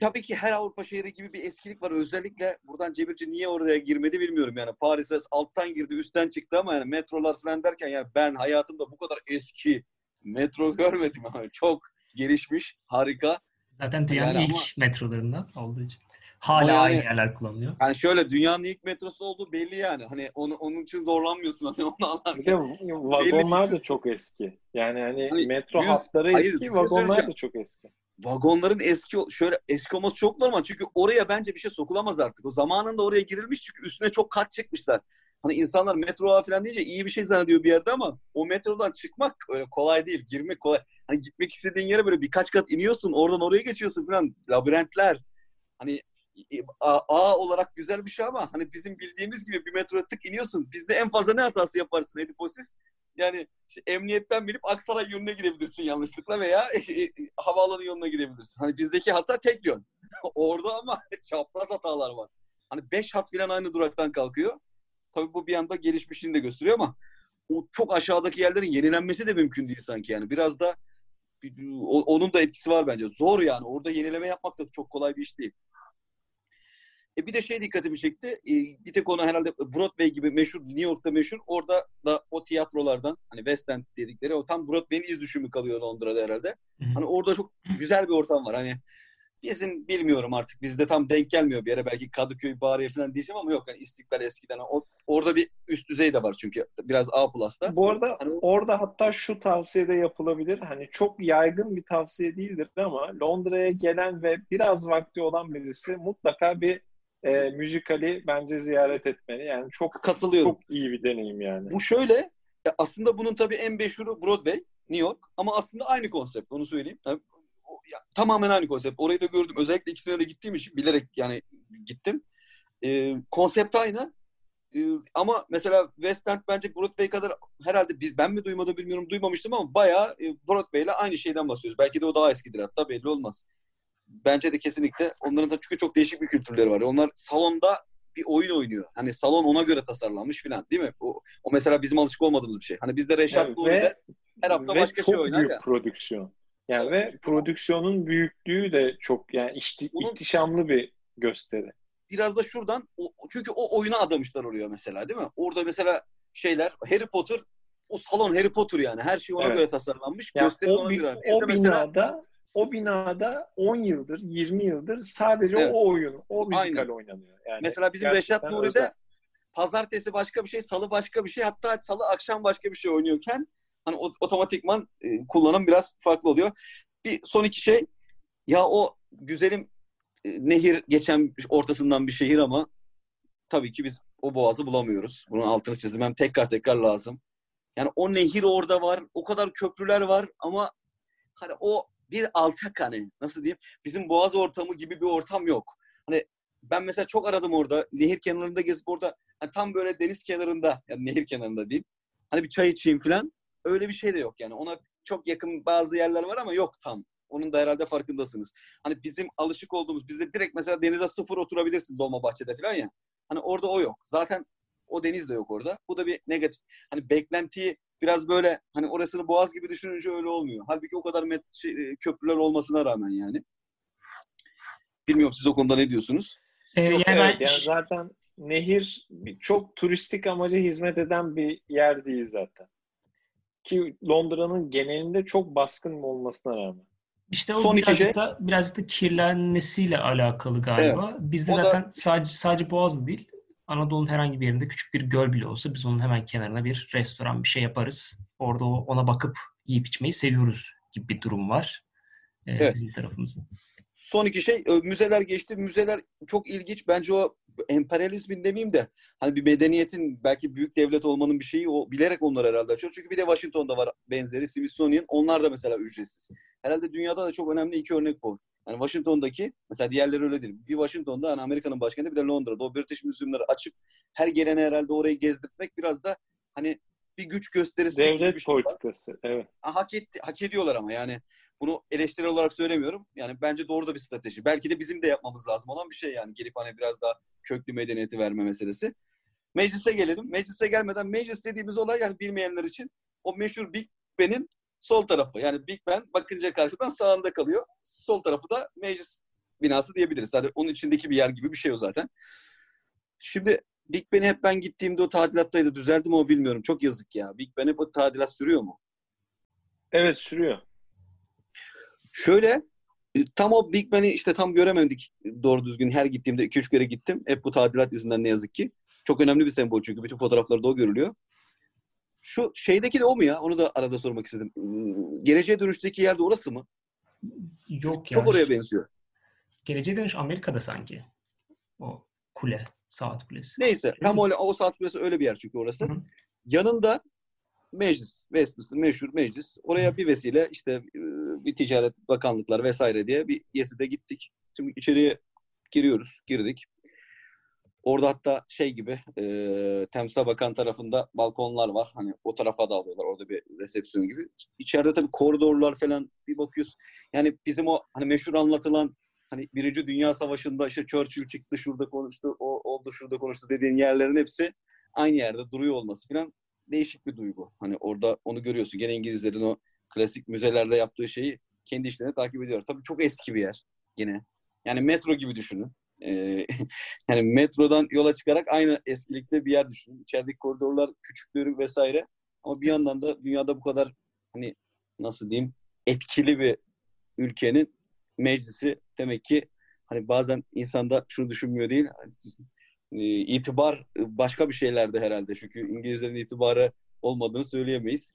Speaker 2: Tabii ki her Avrupa şehri gibi bir eskilik var. Özellikle buradan Cebirci niye oraya girmedi bilmiyorum. Yani Paris'e alttan girdi, üstten çıktı ama yani metrolar falan derken yani ben hayatımda bu kadar eski metro görmedim. Yani çok gelişmiş, harika.
Speaker 1: Zaten dünyanın
Speaker 2: Yani
Speaker 1: ilk
Speaker 2: ama-
Speaker 1: metrolarından olduğu için. Hala
Speaker 2: yani-
Speaker 1: aynı yerler kullanılıyor.
Speaker 2: Yani şöyle dünyanın ilk metrosu olduğu belli yani. Hani onu, onun için zorlanmıyorsun hani onu
Speaker 3: Bir
Speaker 2: anlarken.
Speaker 3: de vagonlar da çok eski. Yani hani,
Speaker 2: Hani
Speaker 3: metro
Speaker 2: yüz-
Speaker 3: hatları
Speaker 2: hayır,
Speaker 3: eski,
Speaker 2: şey
Speaker 3: vagonlar da çok eski.
Speaker 2: Vagonların eski şöyle eski olması çok normal. Çünkü oraya bence bir şey sokulamaz artık. O zamanında oraya girilmiş çünkü üstüne çok kat çıkmışlar. Hani insanlar metro falan deyince iyi bir şey zannediyor bir yerde ama o metrodan çıkmak öyle kolay değil. Girmek kolay. Hani gitmek istediğin yere böyle birkaç kat iniyorsun. Oradan oraya geçiyorsun falan. Labirentler. Hani A, A olarak güzel bir şey ama hani bizim bildiğimiz gibi bir metro tık iniyorsun. Bizde en fazla ne hatası yaparsın Ediposis? Yani işte emniyetten binip Aksaray yönüne gidebilirsin yanlışlıkla veya havaalanı yoluna gidebilirsin. Hani bizdeki hata tek yön. Orada ama çapraz hatalar var. Hani 5 hat falan aynı duraktan kalkıyor. Tabii bu bir anda gelişmişliğini de gösteriyor ama o çok aşağıdaki yerlerin yenilenmesi de mümkün değil sanki yani. Biraz da onun da etkisi var bence. Zor yani. Orada yenileme yapmak da çok kolay bir iş değil. E bir de şey dikkatimi çekti. E, bir tek ona herhalde Broadway gibi meşhur, New York'ta meşhur. Orada da o tiyatrolardan hani West End dedikleri o tam Broadway'in iz düşümü kalıyor Londra'da herhalde. Hani orada çok güzel bir ortam var. Hani bizim bilmiyorum artık bizde tam denk gelmiyor bir yere. Belki Kadıköy, Bariye falan diyeceğim ama yok. Yani İstiklal eskiden. O, orada bir üst düzey de var çünkü. Biraz A plus'ta.
Speaker 3: Bu arada
Speaker 2: Hani-
Speaker 3: orada hatta şu tavsiye de yapılabilir. Hani çok yaygın bir tavsiye değildir ama Londra'ya gelen ve biraz vakti olan birisi mutlaka bir e, müzikali bence ziyaret etmeli. Yani çok
Speaker 2: Katılıyorum.
Speaker 3: çok iyi bir deneyim yani.
Speaker 2: Bu şöyle, aslında bunun tabii en meşhuru Broadway, New York ama aslında aynı konsept, onu söyleyeyim. Yani, ya, tamamen aynı konsept. Orayı da gördüm. Özellikle ikisine de gittiğim için bilerek yani gittim. E, konsept aynı. E, ama mesela West End bence Broadway kadar herhalde biz ben mi duymadım bilmiyorum duymamıştım ama bayağı e, Broadway ile aynı şeyden bahsediyoruz. Belki de o daha eskidir hatta belli olmaz. Bence de kesinlikle onların çünkü çok değişik bir kültürleri var. Onlar salonda bir oyun oynuyor. Hani salon ona göre tasarlanmış falan değil mi? O, o mesela bizim alışık olmadığımız bir şey. Hani bizde Reşat
Speaker 3: Evet,
Speaker 2: Nuri'de
Speaker 3: ve
Speaker 2: her hafta
Speaker 3: ve
Speaker 2: başka şey oynar
Speaker 3: büyük
Speaker 2: ya.
Speaker 3: prodüksiyon. Yani ve prodüksiyonun büyüklüğü de çok yani ihti,
Speaker 2: Onun-
Speaker 3: ihtişamlı bir gösteri.
Speaker 2: biraz da şuradan o, çünkü o oyuna adamışlar oraya mesela değil mi? Orada mesela şeyler Harry Potter o salon Harry Potter yani her şey ona
Speaker 3: Evet.
Speaker 2: göre tasarlanmış.
Speaker 3: Yani
Speaker 2: gösteri
Speaker 3: o,
Speaker 2: ona göre. Biz
Speaker 3: o
Speaker 2: de mesela
Speaker 3: binada o binada 10 yıldır, 20 yıldır sadece
Speaker 2: Evet.
Speaker 3: o oyun, o müzikal
Speaker 2: Aynen.
Speaker 3: oynanıyor. Yani
Speaker 2: mesela bizim Reşat Nuri'de
Speaker 3: özel.
Speaker 2: pazartesi başka bir şey, salı başka bir şey, hatta salı akşam başka bir şey oynuyorken hani otomatikman e, kullanım biraz farklı oluyor. Bir son iki şey ya o güzelim e, nehir geçen ortasından bir şehir ama tabii ki biz o boğazı bulamıyoruz. Bunun altını çizmem tekrar tekrar lazım. Yani o nehir orada var, o kadar köprüler var ama hani o bir alçak hani nasıl diyeyim bizim boğaz ortamı gibi bir ortam yok. Hani ben mesela çok aradım orada nehir kenarında gezip orada hani tam böyle deniz kenarında yani nehir kenarında değil. Hani bir çay içeyim falan öyle bir şey de yok yani ona çok yakın bazı yerler var ama yok tam. Onun da herhalde farkındasınız. Hani bizim alışık olduğumuz bizde direkt mesela denize sıfır oturabilirsin Dolmabahçe'de falan ya. Hani orada o yok. Zaten o deniz de yok orada. Bu da bir negatif. Hani beklentiyi biraz böyle hani orasını boğaz gibi düşününce öyle olmuyor. Halbuki o kadar met- şey, e, köprüler olmasına rağmen yani. Bilmiyorum siz o konuda ne diyorsunuz?
Speaker 1: Ee,
Speaker 3: Yok,
Speaker 1: yani
Speaker 3: evet,
Speaker 1: ben
Speaker 3: yani zaten nehir bir- çok turistik amaca hizmet eden bir yer değil zaten. Ki Londra'nın genelinde çok baskın olmasına rağmen.
Speaker 1: işte o
Speaker 2: Son
Speaker 1: birazcık
Speaker 2: şey-
Speaker 1: da birazcık da kirlenmesiyle alakalı galiba. Bizde
Speaker 2: O da-
Speaker 1: zaten sadece sadece Boğaz'da değil, Anadolu'nun herhangi bir yerinde küçük bir göl bile olsa biz onun hemen kenarına bir restoran bir şey yaparız. Orada ona bakıp yiyip içmeyi seviyoruz gibi bir durum var. Ee,
Speaker 2: Evet.
Speaker 1: bizim tarafımızda.
Speaker 2: Son iki şey e, müzeler geçti. Müzeler çok ilginç. Bence o emperyalizmin demeyeyim de hani bir medeniyetin belki büyük devlet olmanın bir şeyi o bilerek onlar herhalde açıyor. Çünkü bir de Washington'da var benzeri Smithsonian. Onlar da mesela ücretsiz. Herhalde dünyada da çok önemli iki örnek bu. Yani Washington'daki mesela diğerleri öyle değil. Bir Washington'da hani Amerika'nın başkenti bir de Londra'da o British Museum'ları açıp her gelene herhalde orayı gezdirmek biraz da hani bir güç gösterisi gibi bir
Speaker 3: Devlet
Speaker 2: şey var.
Speaker 3: politikası. Evet.
Speaker 2: Ha, hak etti, hak ediyorlar ama yani bunu eleştirel olarak söylemiyorum. Yani bence doğru da bir strateji. Belki de bizim de yapmamız lazım olan bir şey yani. Gelip hani biraz daha köklü medeniyeti verme meselesi. Meclise gelelim. Meclise gelmeden meclis dediğimiz olay yani bilmeyenler için o meşhur Big Ben'in sol tarafı. Yani Big Ben bakınca karşıdan sağında kalıyor. Sol tarafı da meclis binası diyebiliriz. Hani onun içindeki bir yer gibi bir şey o zaten. Şimdi Big Ben'e hep ben gittiğimde o tadilattaydı. Düzeldi mi o bilmiyorum. Çok yazık ya. Big Ben hep o tadilat sürüyor mu?
Speaker 3: Evet sürüyor.
Speaker 2: Şöyle e, tam o Big Ben'i işte tam göremedik doğru düzgün. Her gittiğimde 2-3 kere gittim. Hep bu tadilat yüzünden ne yazık ki. Çok önemli bir sembol çünkü. Bütün fotoğraflarda o görülüyor. Şu şeydeki de o mu ya? Onu da arada sormak istedim. Geleceğe dönüşteki yerde orası mı?
Speaker 1: Yok
Speaker 2: Çok
Speaker 1: ya.
Speaker 2: oraya benziyor.
Speaker 1: Geleceğe dönüş Amerika'da sanki. O kule, saat kulesi.
Speaker 2: Neyse. Tam öyle, o saat kulesi öyle bir yer çünkü orası.
Speaker 1: Hı hı.
Speaker 2: Yanında meclis, Westminster meşhur meclis. Oraya bir vesile işte e, bir ticaret bakanlıklar vesaire diye bir gezide gittik. Şimdi içeriye giriyoruz, girdik. Orada hatta şey gibi e, temsil bakan tarafında balkonlar var. Hani o tarafa da alıyorlar. Orada bir resepsiyon gibi. İçeride tabii koridorlar falan bir bakıyorsun. Yani bizim o hani meşhur anlatılan hani Birinci Dünya Savaşı'nda işte Churchill çıktı şurada konuştu, o oldu şurada konuştu dediğin yerlerin hepsi aynı yerde duruyor olması falan değişik bir duygu. Hani orada onu görüyorsun. Gene İngilizlerin o klasik müzelerde yaptığı şeyi kendi işlerine takip ediyor. Tabii çok eski bir yer gene. Yani metro gibi düşünün. Ee, yani metrodan yola çıkarak aynı eskilikte bir yer düşünün. İçerideki koridorlar küçüklüğü vesaire. Ama bir yandan da dünyada bu kadar hani nasıl diyeyim etkili bir ülkenin meclisi demek ki hani bazen insanda şunu düşünmüyor değil. Hani, e, itibar başka bir şeylerde herhalde. Çünkü İngilizlerin itibarı olmadığını söyleyemeyiz.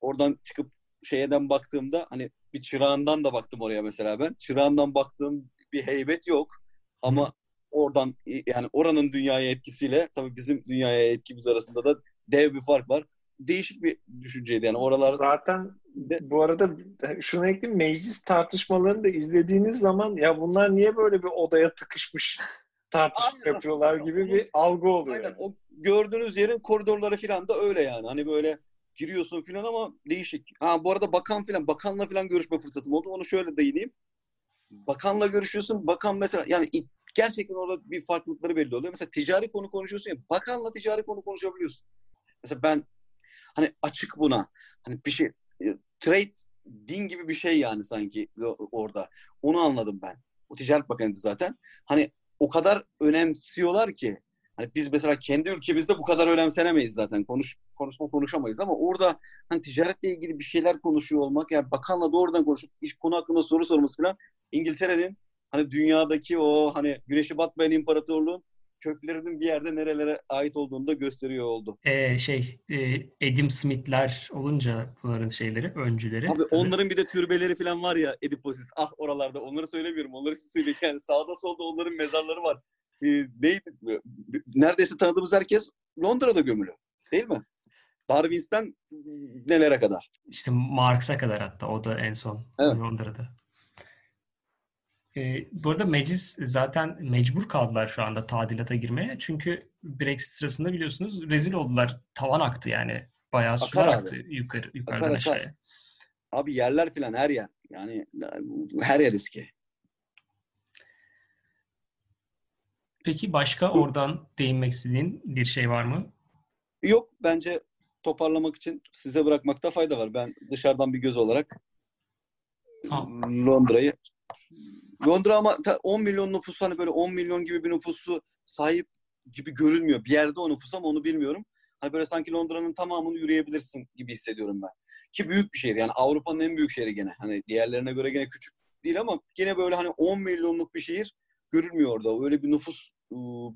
Speaker 2: Oradan çıkıp şeyden baktığımda hani bir çırağından da baktım oraya mesela ben. Çırağından baktığım bir heybet yok. Ama oradan yani oranın dünyaya etkisiyle tabii bizim dünyaya etkimiz arasında da dev bir fark var. Değişik bir düşünceydi yani oralar
Speaker 3: Zaten bu arada şunu ekleyeyim meclis tartışmalarını da izlediğiniz zaman ya bunlar niye böyle bir odaya tıkışmış tartışma
Speaker 2: Aynen.
Speaker 3: yapıyorlar gibi bir algı oluyor.
Speaker 2: Aynen o gördüğünüz yerin koridorları falan da öyle yani. Hani böyle giriyorsun falan ama değişik. Ha bu arada bakan falan bakanla falan görüşme fırsatım oldu. Onu şöyle değineyim. Bakanla görüşüyorsun. Bakan mesela yani gerçekten orada bir farklılıkları belli oluyor. Mesela ticari konu konuşuyorsun ya. Bakanla ticari konu konuşabiliyorsun. Mesela ben hani açık buna. Hani bir şey e, trade din gibi bir şey yani sanki orada. Onu anladım ben. O Ticaret Bakanı'ydı zaten. Hani o kadar önemsiyorlar ki hani biz mesela kendi ülkemizde bu kadar önemsenemeyiz zaten. Konuş konuşma konuşamayız ama orada hani ticaretle ilgili bir şeyler konuşuyor olmak yani bakanla doğrudan konuşup iş konu hakkında soru sorması falan İngiltere'nin hani dünyadaki o hani güneşi batmayan imparatorluğun köklerinin bir yerde nerelere ait olduğunu da gösteriyor oldu.
Speaker 1: Ee, şey, e, Edim Smith'ler olunca bunların şeyleri, öncüleri.
Speaker 2: Abi tabii. onların bir de türbeleri falan var ya Ediposis. Ah oralarda onları söylemiyorum. Onları siz söyleyin. Yani sağda solda onların mezarları var. Ee, neydi? Neredeyse tanıdığımız herkes Londra'da gömülü. Değil mi? Darwin'den nelere kadar?
Speaker 1: İşte Marx'a kadar hatta. O da en son evet. Londra'da. E, bu arada meclis zaten mecbur kaldılar şu anda tadilata girmeye. Çünkü Brexit sırasında biliyorsunuz rezil oldular. Tavan aktı yani. Bayağı su aktı yukarı, yukarıdan akar, aşağıya. Akar.
Speaker 2: Abi yerler filan her yer. Yani her yer riski.
Speaker 1: Peki başka oradan değinmek istediğin bir şey var mı?
Speaker 2: Yok. Bence toparlamak için size bırakmakta fayda var. Ben dışarıdan bir göz olarak Londra'yı Londra ama 10 milyon nüfus hani böyle 10 milyon gibi bir nüfusu sahip gibi görülmüyor. Bir yerde o nüfus ama onu bilmiyorum. Hani böyle sanki Londra'nın tamamını yürüyebilirsin gibi hissediyorum ben. Ki büyük bir şehir yani Avrupa'nın en büyük şehri gene. Hani diğerlerine göre gene küçük değil ama gene böyle hani 10 milyonluk bir şehir görülmüyor orada. Öyle bir nüfus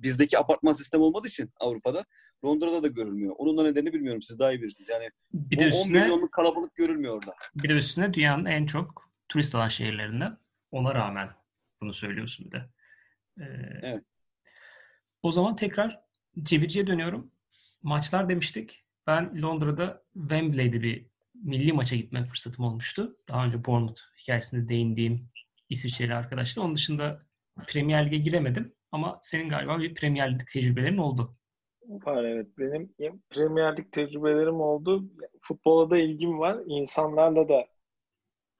Speaker 2: bizdeki apartman sistemi olmadığı için Avrupa'da Londra'da da görülmüyor. Onun da nedenini bilmiyorum. Siz daha iyi bilirsiniz. Yani bir de üstüne, 10 milyonluk kalabalık görülmüyor orada.
Speaker 1: Bir de üstüne dünyanın en çok turist alan şehirlerinden. Ona rağmen bunu söylüyorsun bir de.
Speaker 2: Ee, evet.
Speaker 1: O zaman tekrar çeviriciye dönüyorum. Maçlar demiştik. Ben Londra'da Wembley'de bir milli maça gitme fırsatım olmuştu. Daha önce Bournemouth hikayesinde değindiğim İsviçreli arkadaşla. Onun dışında Premier Lig'e giremedim. Ama senin galiba bir Premier Lig tecrübelerin oldu.
Speaker 3: Var evet. Benim Premier Lig tecrübelerim oldu. Futbola da ilgim var. İnsanlarla da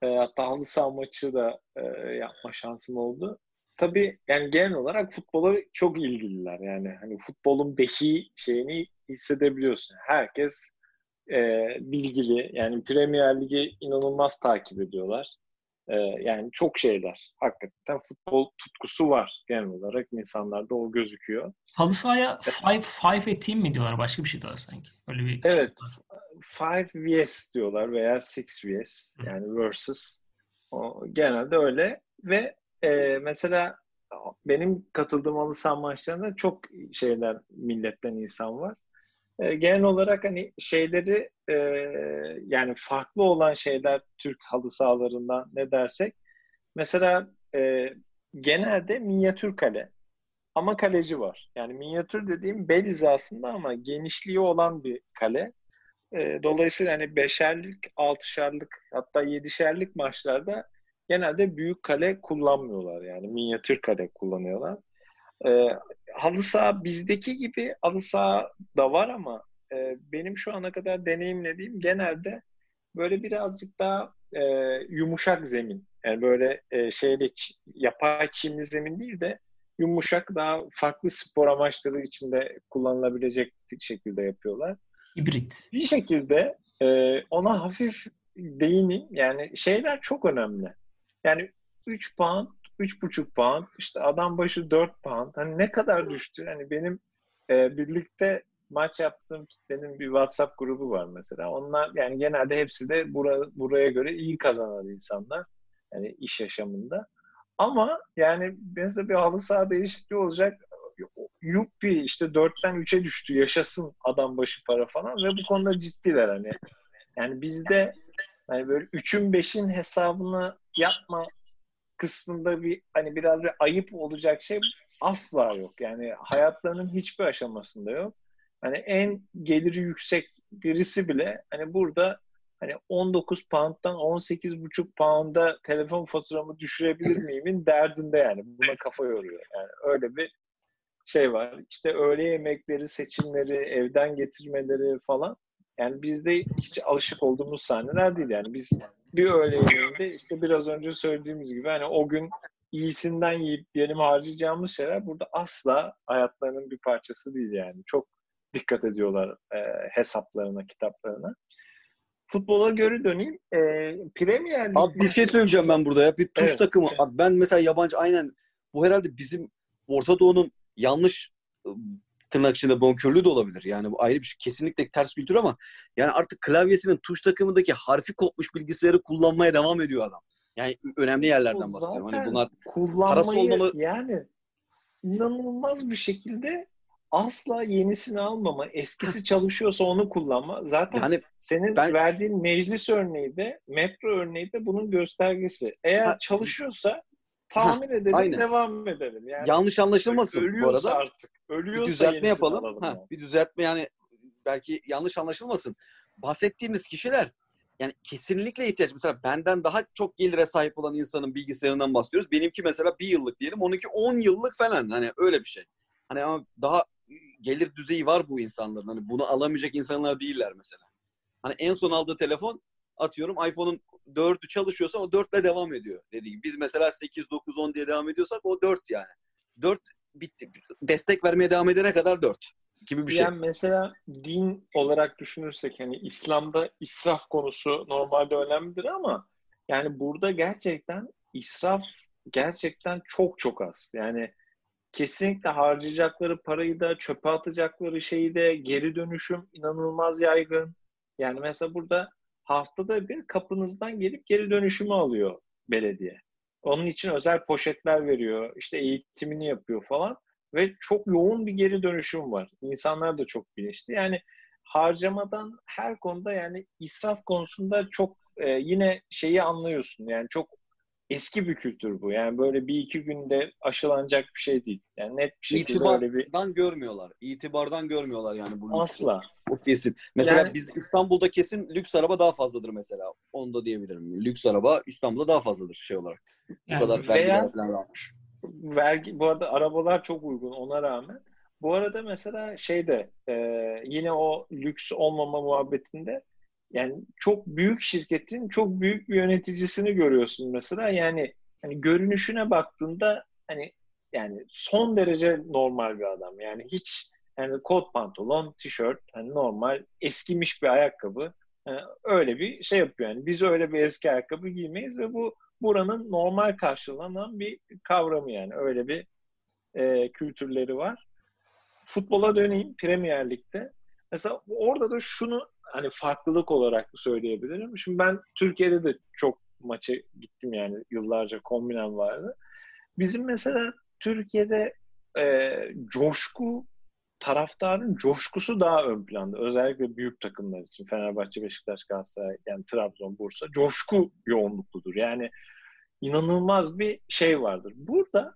Speaker 3: e, hatta halı saha maçı da e, yapma şansım oldu. Tabii yani genel olarak futbola çok ilgililer. Yani hani futbolun beşiği şeyini hissedebiliyorsun. Herkes e, bilgili. Yani Premier Ligi inanılmaz takip ediyorlar. E, yani çok şeyler. Hakikaten futbol tutkusu var genel olarak insanlarda o gözüküyor.
Speaker 1: Halı sahaya five, five a team mi diyorlar? Başka bir şey diyorlar sanki. Öyle bir
Speaker 3: evet. Şey five vs diyorlar veya six vs yani versus. O, genelde öyle ve e, mesela benim katıldığım halı saha maçlarında çok şeyler milletten insan var. E, genel olarak hani şeyleri e, yani farklı olan şeyler Türk halı sahalarından ne dersek mesela e, genelde minyatür kale ama kaleci var. Yani minyatür dediğim bel hizasında ama genişliği olan bir kale. E, dolayısıyla hani beşerlik, altışarlık hatta yedişerlik maçlarda genelde büyük kale kullanmıyorlar. Yani minyatür kale kullanıyorlar. E, halı saha bizdeki gibi halı saha da var ama e, benim şu ana kadar deneyimlediğim genelde böyle birazcık daha e, yumuşak zemin. Yani böyle e, şeyle yapay çimli zemin değil de yumuşak daha farklı spor amaçları içinde kullanılabilecek şekilde yapıyorlar.
Speaker 1: Hibrit.
Speaker 3: Bir şekilde e, ona hafif değineyim. Yani şeyler çok önemli. Yani 3 pound, 3,5 pound, işte adam başı 4 pound. Hani ne kadar düştü? Hani benim e, birlikte maç yaptığım kitlenin bir WhatsApp grubu var mesela. Onlar yani genelde hepsi de bura, buraya göre iyi kazanan insanlar. Yani iş yaşamında. Ama yani mesela bir halı saha değişikliği olacak. Yuppi işte dörtten üçe düştü yaşasın adam başı para falan ve bu konuda ciddiler hani. Yani bizde hani böyle üçün beşin hesabını yapma kısmında bir hani biraz bir ayıp olacak şey asla yok. Yani hayatlarının hiçbir aşamasında yok. Hani en geliri yüksek birisi bile hani burada hani 19 pound'dan 18,5 pound'a telefon faturamı düşürebilir miyimin derdinde yani. Buna kafa yoruyor. Yani öyle bir şey var. İşte öğle yemekleri, seçimleri, evden getirmeleri falan. Yani bizde hiç alışık olduğumuz sahneler değil. Yani biz bir öğle yemeğinde işte biraz önce söylediğimiz gibi hani o gün iyisinden yiyip diyelim harcayacağımız şeyler burada asla hayatlarının bir parçası değil yani. Çok dikkat ediyorlar e, hesaplarına, kitaplarına. futbola göre döneyim. E, Premier.
Speaker 2: Abi bir şey söyleyeceğim ben burada ya. Bir tuş
Speaker 3: Evet.
Speaker 2: takımı. Abi ben mesela yabancı aynen bu herhalde bizim Orta Doğu'nun yanlış ıı, tırnak içinde bonkörlüğü de olabilir. Yani bu ayrı bir şey. Kesinlikle ters kültür ama yani artık klavyesinin tuş takımındaki harfi kopmuş bilgisayarı kullanmaya devam ediyor adam. Yani önemli yerlerden bahsediyorum. Hani bunlar
Speaker 3: kullanmayı
Speaker 2: olmama-
Speaker 3: yani inanılmaz bir şekilde asla yenisini almama, eskisi çalışıyorsa onu kullanma. Zaten
Speaker 2: yani
Speaker 3: senin
Speaker 2: ben-
Speaker 3: verdiğin meclis örneği de, metro örneği de bunun göstergesi. Eğer
Speaker 2: Ha.
Speaker 3: çalışıyorsa tamir edelim,
Speaker 2: aynen.
Speaker 3: devam edelim. Yani
Speaker 2: yanlış anlaşılmasın bu arada.
Speaker 3: artık, ölüyorsa
Speaker 2: bir düzeltme yapalım. Ha,
Speaker 3: yani.
Speaker 2: bir düzeltme yani belki yanlış anlaşılmasın. Bahsettiğimiz kişiler yani kesinlikle ihtiyaç. Mesela benden daha çok gelire sahip olan insanın bilgisayarından bahsediyoruz. Benimki mesela bir yıllık diyelim. Onunki 10 yıllık falan. Hani öyle bir şey. Hani ama daha gelir düzeyi var bu insanların. Hani bunu alamayacak insanlar değiller mesela. Hani en son aldığı telefon atıyorum iPhone'un 4'ü çalışıyorsa o 4'le devam ediyor dediği gibi. Biz mesela 8, 9, 10 diye devam ediyorsak o 4 yani. 4 bitti. Destek vermeye devam edene kadar 4 gibi bir şey.
Speaker 3: Yani mesela din olarak düşünürsek hani İslam'da israf konusu normalde önemlidir ama yani burada gerçekten israf gerçekten çok çok az. Yani kesinlikle harcayacakları parayı da çöpe atacakları şeyi de geri dönüşüm inanılmaz yaygın. Yani mesela burada haftada bir kapınızdan gelip geri dönüşümü alıyor belediye. Onun için özel poşetler veriyor, işte eğitimini yapıyor falan ve çok yoğun bir geri dönüşüm var. İnsanlar da çok bilinçli. Yani harcamadan her konuda yani israf konusunda çok e, yine şeyi anlıyorsun. Yani çok eski bir kültür bu. Yani böyle bir iki günde aşılanacak bir şey değil. Yani net bir şekilde öyle bir
Speaker 2: İtibardan görmüyorlar. İtibardan görmüyorlar yani bu lüksü.
Speaker 3: asla.
Speaker 2: O kesin. Mesela
Speaker 3: Yani-
Speaker 2: biz İstanbul'da kesin lüks araba daha fazladır mesela. Onu da diyebilirim. Lüks araba İstanbul'da daha fazladır şey olarak. Bu
Speaker 1: Yani
Speaker 2: kadar
Speaker 3: veya-
Speaker 2: vergiler falan almış.
Speaker 3: vergi bu arada arabalar çok uygun ona rağmen. Bu arada mesela şeyde e, yine o lüks olmama muhabbetinde yani çok büyük şirketin çok büyük bir yöneticisini görüyorsun mesela. Yani hani görünüşüne baktığında hani yani son derece normal bir adam. Yani hiç yani kot pantolon, tişört, hani normal eskimiş bir ayakkabı. Yani öyle bir şey yapıyor yani. Biz öyle bir eski ayakkabı giymeyiz ve bu buranın normal karşılanan bir kavramı yani. Öyle bir e, kültürleri var. Futbola döneyim Premier Lig'de. Mesela orada da şunu hani farklılık olarak söyleyebilirim. Şimdi ben Türkiye'de de çok maça gittim yani yıllarca kombinem vardı. Bizim mesela Türkiye'de e, coşku taraftarın coşkusu daha ön planda. Özellikle büyük takımlar için Fenerbahçe, Beşiktaş, Galatasaray, yani Trabzon, Bursa coşku yoğunlukludur. Yani inanılmaz bir şey vardır. Burada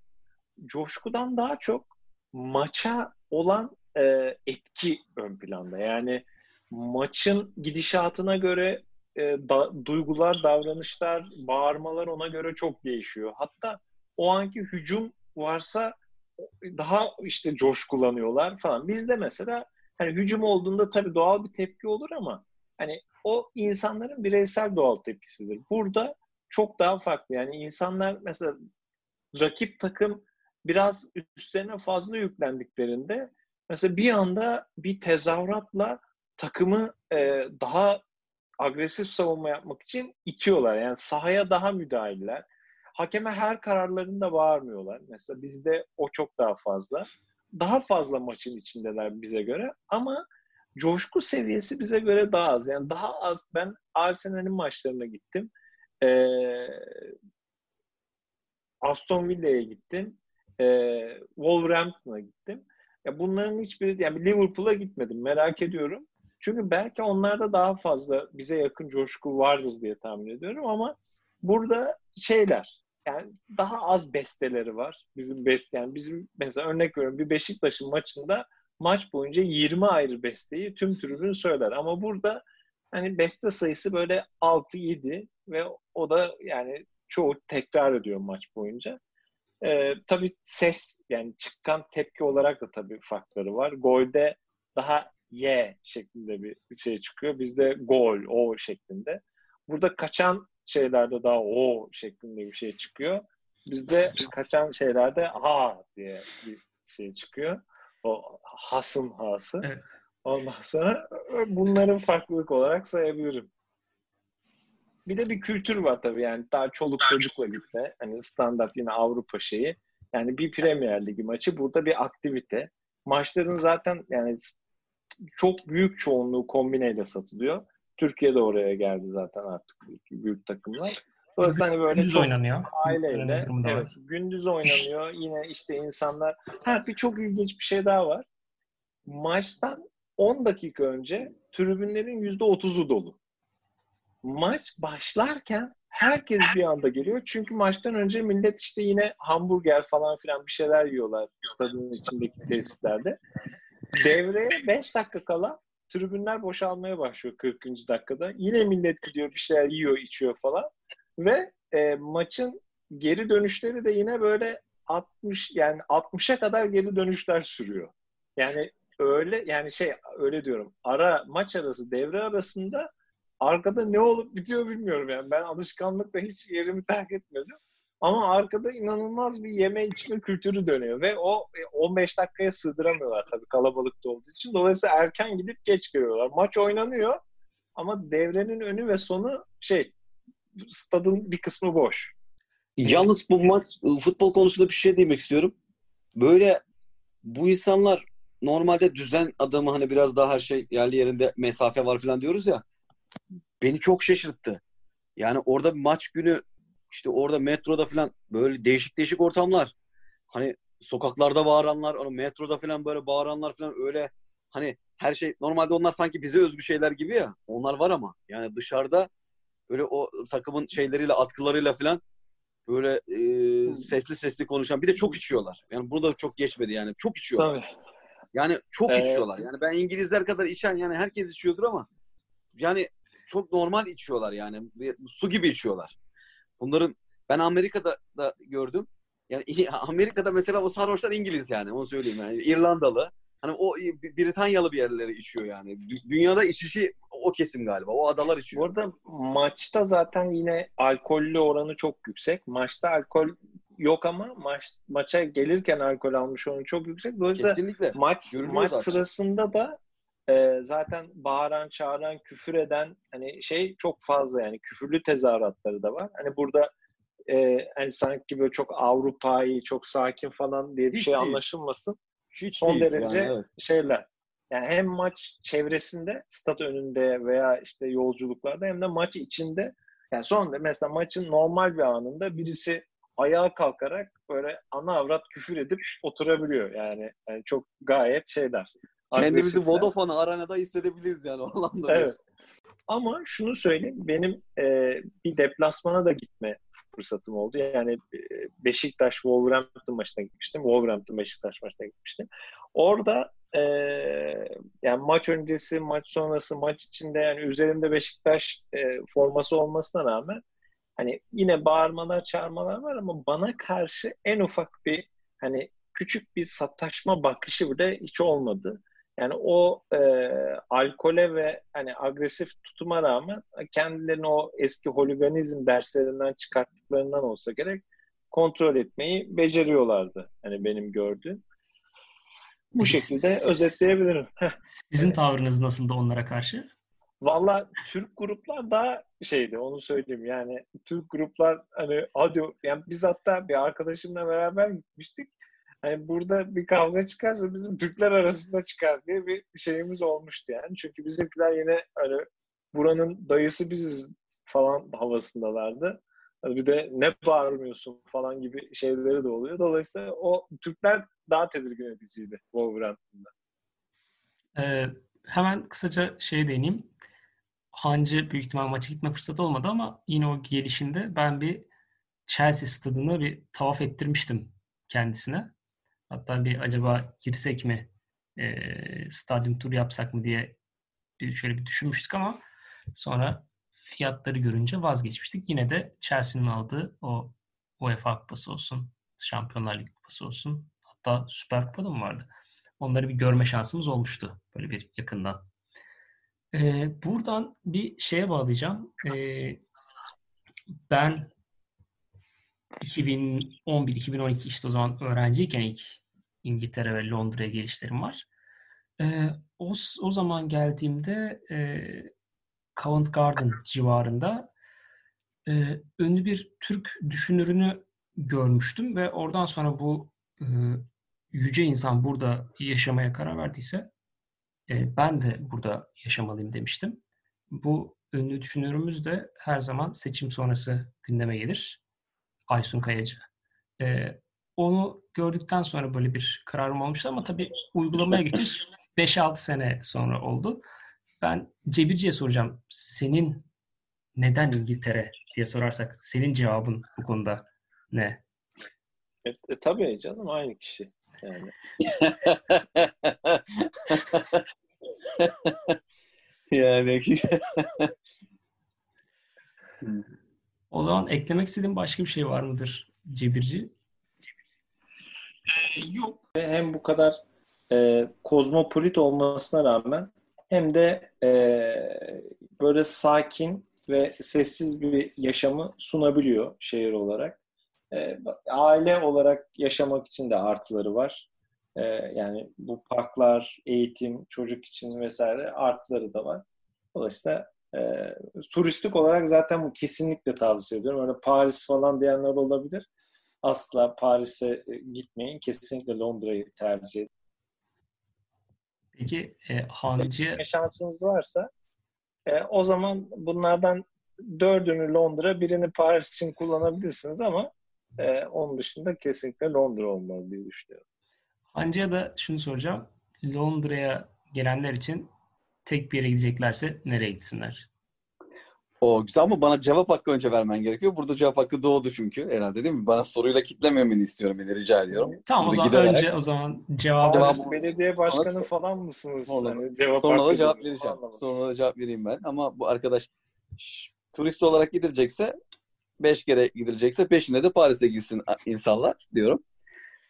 Speaker 3: coşkudan daha çok maça olan e, etki ön planda. Yani maçın gidişatına göre e, da- duygular, davranışlar, bağırmalar ona göre çok değişiyor. Hatta o anki hücum varsa daha işte coşkulanıyorlar falan. Bizde mesela hani hücum olduğunda tabii doğal bir tepki olur ama hani o insanların bireysel doğal tepkisidir. Burada çok daha farklı. Yani insanlar mesela rakip takım biraz üstlerine fazla yüklendiklerinde mesela bir anda bir tezahüratla takımı e, daha agresif savunma yapmak için itiyorlar. Yani sahaya daha müdahiller. Hakeme her kararlarında bağırmıyorlar. Mesela bizde o çok daha fazla. Daha fazla maçın içindeler bize göre ama coşku seviyesi bize göre daha az. Yani daha az. Ben Arsenal'in maçlarına gittim. Ee, Aston Villa'ya gittim. Ee, Wolverhampton'a gittim. Ya bunların hiçbiri yani Liverpool'a gitmedim. Merak ediyorum. Çünkü belki onlarda daha fazla bize yakın coşku vardır diye tahmin ediyorum ama burada şeyler yani daha az besteleri var. Bizim best yani bizim mesela örnek veriyorum bir Beşiktaş'ın maçında maç boyunca 20 ayrı besteyi tüm tribün söyler ama burada hani beste sayısı böyle 6-7 ve o da yani çoğu tekrar ediyor maç boyunca. Ee, tabii ses yani çıkan tepki olarak da tabii farkları var. Golde daha Y şeklinde bir şey çıkıyor. Bizde gol, o şeklinde. Burada kaçan şeylerde daha o şeklinde bir şey çıkıyor. Bizde kaçan şeylerde ha diye bir şey çıkıyor. O hasın hası.
Speaker 1: Evet.
Speaker 3: Ondan sonra bunların farklılık olarak sayabilirim. bir de bir kültür var tabii yani daha çoluk çocukla gitme. Hani standart yine Avrupa şeyi. Yani bir Premier Ligi maçı burada bir aktivite. Maçların zaten yani çok büyük çoğunluğu kombineyle satılıyor. Türkiye'de oraya geldi zaten artık büyük takımlar.
Speaker 1: Dolayısıyla hani böyle gündüz oynanıyor.
Speaker 3: Aileyle. Evet, gündüz oynanıyor. Yine işte insanlar. Ha bir çok ilginç bir şey daha var. Maçtan 10 dakika önce tribünlerin %30'u dolu. Maç başlarken herkes bir anda geliyor. Çünkü maçtan önce millet işte yine hamburger falan filan bir şeyler yiyorlar stadın içindeki tesislerde. Devreye 5 dakika kala tribünler boşalmaya başlıyor 40. dakikada. Yine millet gidiyor bir şeyler yiyor, içiyor falan. Ve e, maçın geri dönüşleri de yine böyle 60 yani 60'a kadar geri dönüşler sürüyor. Yani öyle yani şey öyle diyorum. Ara maç arası devre arasında arkada ne olup bitiyor bilmiyorum yani. Ben alışkanlıkla hiç yerimi terk etmedim. Ama arkada inanılmaz bir yeme içme kültürü dönüyor ve o 15 e, dakikaya sığdıramıyorlar tabii kalabalıkta olduğu için. Dolayısıyla erken gidip geç geliyorlar. Maç oynanıyor ama devrenin önü ve sonu şey stadın bir kısmı boş.
Speaker 2: Yalnız bu maç futbol konusunda bir şey demek istiyorum. Böyle bu insanlar normalde düzen adamı hani biraz daha her şey yerli yerinde mesafe var falan diyoruz ya. Beni çok şaşırttı. Yani orada bir maç günü işte orada metroda falan böyle değişik değişik ortamlar. Hani sokaklarda bağıranlar, hani metroda falan böyle bağıranlar falan öyle hani her şey normalde onlar sanki bize özgü şeyler gibi ya. Onlar var ama yani dışarıda böyle o takımın şeyleriyle atkılarıyla falan böyle e, sesli sesli konuşan bir de çok içiyorlar. Yani burada çok geçmedi yani. Çok içiyorlar. Tabii. Yani çok ee, içiyorlar. Yani ben İngilizler kadar içen yani herkes içiyordur ama yani çok normal içiyorlar yani. Su gibi içiyorlar. Bunların ben Amerika'da da gördüm. Yani Amerika'da mesela o sarhoşlar İngiliz yani onu söyleyeyim yani. İrlandalı. Hani o Britanyalı bir yerleri içiyor yani. Dünyada içişi o kesim galiba. O adalar içiyor.
Speaker 3: Burada maçta zaten yine alkollü oranı çok yüksek. Maçta alkol yok ama maç maça gelirken alkol almış oranı çok yüksek. Dolayısıyla Kesinlikle. maç maç zaten. sırasında da e, zaten bağıran, çağıran, küfür eden hani şey çok fazla yani küfürlü tezahüratları da var. Hani burada e, hani sanki böyle çok Avrupa'yı çok sakin falan diye bir Hiç şey değil. anlaşılmasın. Hiç Son değil derece yani, evet. şeyler. Yani hem maç çevresinde, stat önünde veya işte yolculuklarda hem de maç içinde yani son mesela maçın normal bir anında birisi ayağa kalkarak böyle ana avrat küfür edip oturabiliyor. Yani, yani çok gayet şeyler.
Speaker 2: Kendimizi Vodafone aranada hissedebiliriz yani o.
Speaker 3: Evet. Ama şunu söyleyeyim, benim e, bir deplasmana da gitme fırsatım oldu. Yani e, Beşiktaş Wolverhampton maçına gitmiştim. Wolverhampton Beşiktaş maçına gitmiştim. Orada e, yani maç öncesi, maç sonrası, maç içinde yani üzerimde Beşiktaş e, forması olmasına rağmen hani yine bağırmalar, çağırmalar var ama bana karşı en ufak bir hani küçük bir sataşma bakışı bile hiç olmadı. Yani o e, alkole ve hani agresif tutuma rağmen kendilerini o eski holiganizm derslerinden çıkarttıklarından olsa gerek kontrol etmeyi beceriyorlardı. Hani benim gördüğüm. Bu şekilde özetleyebilirim.
Speaker 1: Sizin tavrınız nasıldı onlara karşı?
Speaker 3: Valla Türk gruplar daha şeydi onu söyleyeyim yani Türk gruplar hani hadi yani biz hatta bir arkadaşımla beraber gitmiştik hani burada bir kavga çıkarsa bizim Türkler arasında çıkar diye bir şeyimiz olmuştu yani. Çünkü bizimkiler yine hani buranın dayısı biziz falan havasındalardı. Hani bir de ne bağırmıyorsun falan gibi şeyleri de oluyor. Dolayısıyla o Türkler daha tedirgin ediciydi Wolverhampton'da.
Speaker 1: Ee, hemen kısaca şey değineyim. Hancı büyük ihtimal maça gitme fırsatı olmadı ama yine o gelişinde ben bir Chelsea stadını bir tavaf ettirmiştim kendisine. Hatta bir acaba girsek mi e, stadyum turu yapsak mı diye şöyle bir düşünmüştük ama sonra fiyatları görünce vazgeçmiştik. Yine de Chelsea'nin aldığı o UEFA kupası olsun, Şampiyonlar Ligi kupası olsun, hatta Süper Kupa'da mı vardı? Onları bir görme şansımız olmuştu böyle bir yakından. Ee, buradan bir şeye bağlayacağım. Ee, ben 2011-2012 işte o zaman öğrenciyken ilk İngiltere ve Londra'ya gelişlerim var. E, o, o zaman geldiğimde e, Covent Garden civarında e, ünlü bir Türk düşünürünü görmüştüm ve oradan sonra bu e, yüce insan burada yaşamaya karar verdiyse e, ben de burada yaşamalıyım demiştim. Bu ünlü düşünürümüz de her zaman seçim sonrası gündeme gelir. Aysun Kayacı. E, onu gördükten sonra böyle bir kararım olmuştu ama tabii uygulamaya geçiş 5-6 sene sonra oldu. Ben Cebirci'ye soracağım. Senin neden İngiltere diye sorarsak senin cevabın bu konuda ne?
Speaker 3: E, e, tabii canım aynı kişi. Yani.
Speaker 2: yani
Speaker 1: O zaman eklemek istediğin başka bir şey var mıdır Cebirci?
Speaker 3: Yok. Hem bu kadar e, kozmopolit olmasına rağmen hem de e, böyle sakin ve sessiz bir yaşamı sunabiliyor şehir olarak. E, aile olarak yaşamak için de artıları var. E, yani bu parklar, eğitim, çocuk için vesaire artıları da var. Dolayısıyla e, turistik olarak zaten bu kesinlikle tavsiye ediyorum. Öyle Paris falan diyenler olabilir. Asla Paris'e gitmeyin. Kesinlikle Londra'yı tercih edin.
Speaker 1: Peki e, Hancı...
Speaker 3: Şansınız varsa e, o zaman bunlardan dördünü Londra, birini Paris için kullanabilirsiniz ama e, onun dışında kesinlikle Londra olmalı diye düşünüyorum.
Speaker 1: Hancı'ya da şunu soracağım. Londra'ya gelenler için tek bir yere gideceklerse nereye gitsinler?
Speaker 2: O güzel ama bana cevap hakkı önce vermen gerekiyor. Burada cevap hakkı doğdu çünkü herhalde değil mi? Bana soruyla kitlememeni istiyorum beni rica ediyorum.
Speaker 1: Tamam
Speaker 2: Burada
Speaker 1: o zaman
Speaker 2: giderek...
Speaker 1: önce o zaman cevabı...
Speaker 3: Cevabı... Belediye başkanı sonra, falan mısınız?
Speaker 2: Sonra,
Speaker 3: hani cevap
Speaker 2: sonra da cevap vereceğim. Sonra da cevap vereyim ben. Ama bu arkadaş şş, turist olarak gidilecekse beş kere gidilecekse peşine de Paris'e gitsin insanlar diyorum.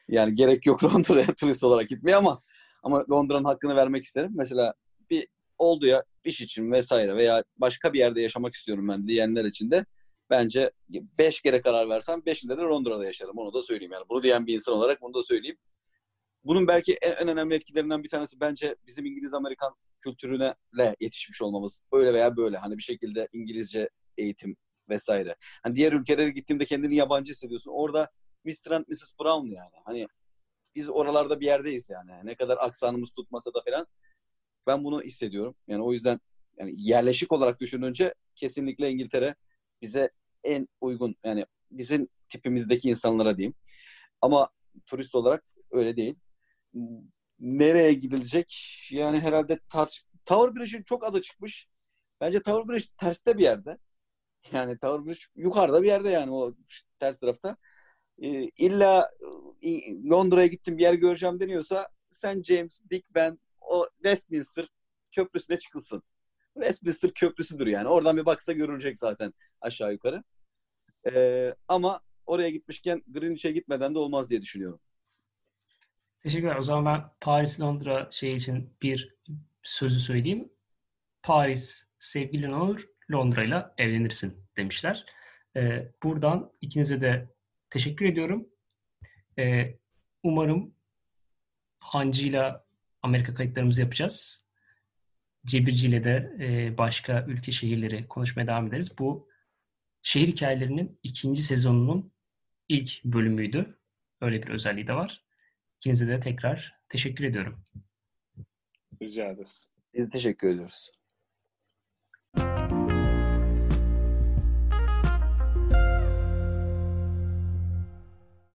Speaker 2: Yani gerek yok Londra'ya turist olarak gitmeye ama ama Londra'nın hakkını vermek isterim. Mesela bir oldu ya iş için vesaire veya başka bir yerde yaşamak istiyorum ben diyenler için de bence beş kere karar versem beşinde de Londra'da yaşarım. Onu da söyleyeyim yani. Bunu diyen bir insan olarak bunu da söyleyeyim. Bunun belki en, en önemli etkilerinden bir tanesi bence bizim İngiliz-Amerikan kültürüne yetişmiş olmamız. Öyle veya böyle. Hani bir şekilde İngilizce eğitim vesaire. Hani diğer ülkelere gittiğimde kendini yabancı hissediyorsun. Orada Mr. and Mrs. Brown yani. Hani biz oralarda bir yerdeyiz yani. Ne kadar aksanımız tutmasa da falan ben bunu hissediyorum. Yani o yüzden yani yerleşik olarak düşününce kesinlikle İngiltere bize en uygun yani bizim tipimizdeki insanlara diyeyim. Ama turist olarak öyle değil. Nereye gidilecek? Yani herhalde tarç Tower Bridge'in çok adı çıkmış. Bence Tower Bridge terste bir yerde. Yani Tower Bridge yukarıda bir yerde yani o ters tarafta. Ee, illa Londra'ya gittim bir yer göreceğim deniyorsa St. James, Big Ben, o Westminster köprüsüne çıkılsın. Westminster köprüsüdür yani. Oradan bir baksa görülecek zaten aşağı yukarı. Ee, ama oraya gitmişken Greenwich'e gitmeden de olmaz diye düşünüyorum.
Speaker 1: Teşekkürler. O zaman ben Paris Londra şey için bir sözü söyleyeyim. Paris sevgilin olur, Londra ile evlenirsin demişler. Ee, buradan ikinize de teşekkür ediyorum. Ee, umarım Hancı'yla Amerika kayıtlarımızı yapacağız. Cebirci ile de e, başka ülke şehirleri konuşmaya devam ederiz. Bu şehir hikayelerinin ikinci sezonunun ilk bölümüydü. Öyle bir özelliği de var. İkinize de tekrar teşekkür ediyorum.
Speaker 3: Rica ederiz.
Speaker 2: Biz teşekkür ediyoruz.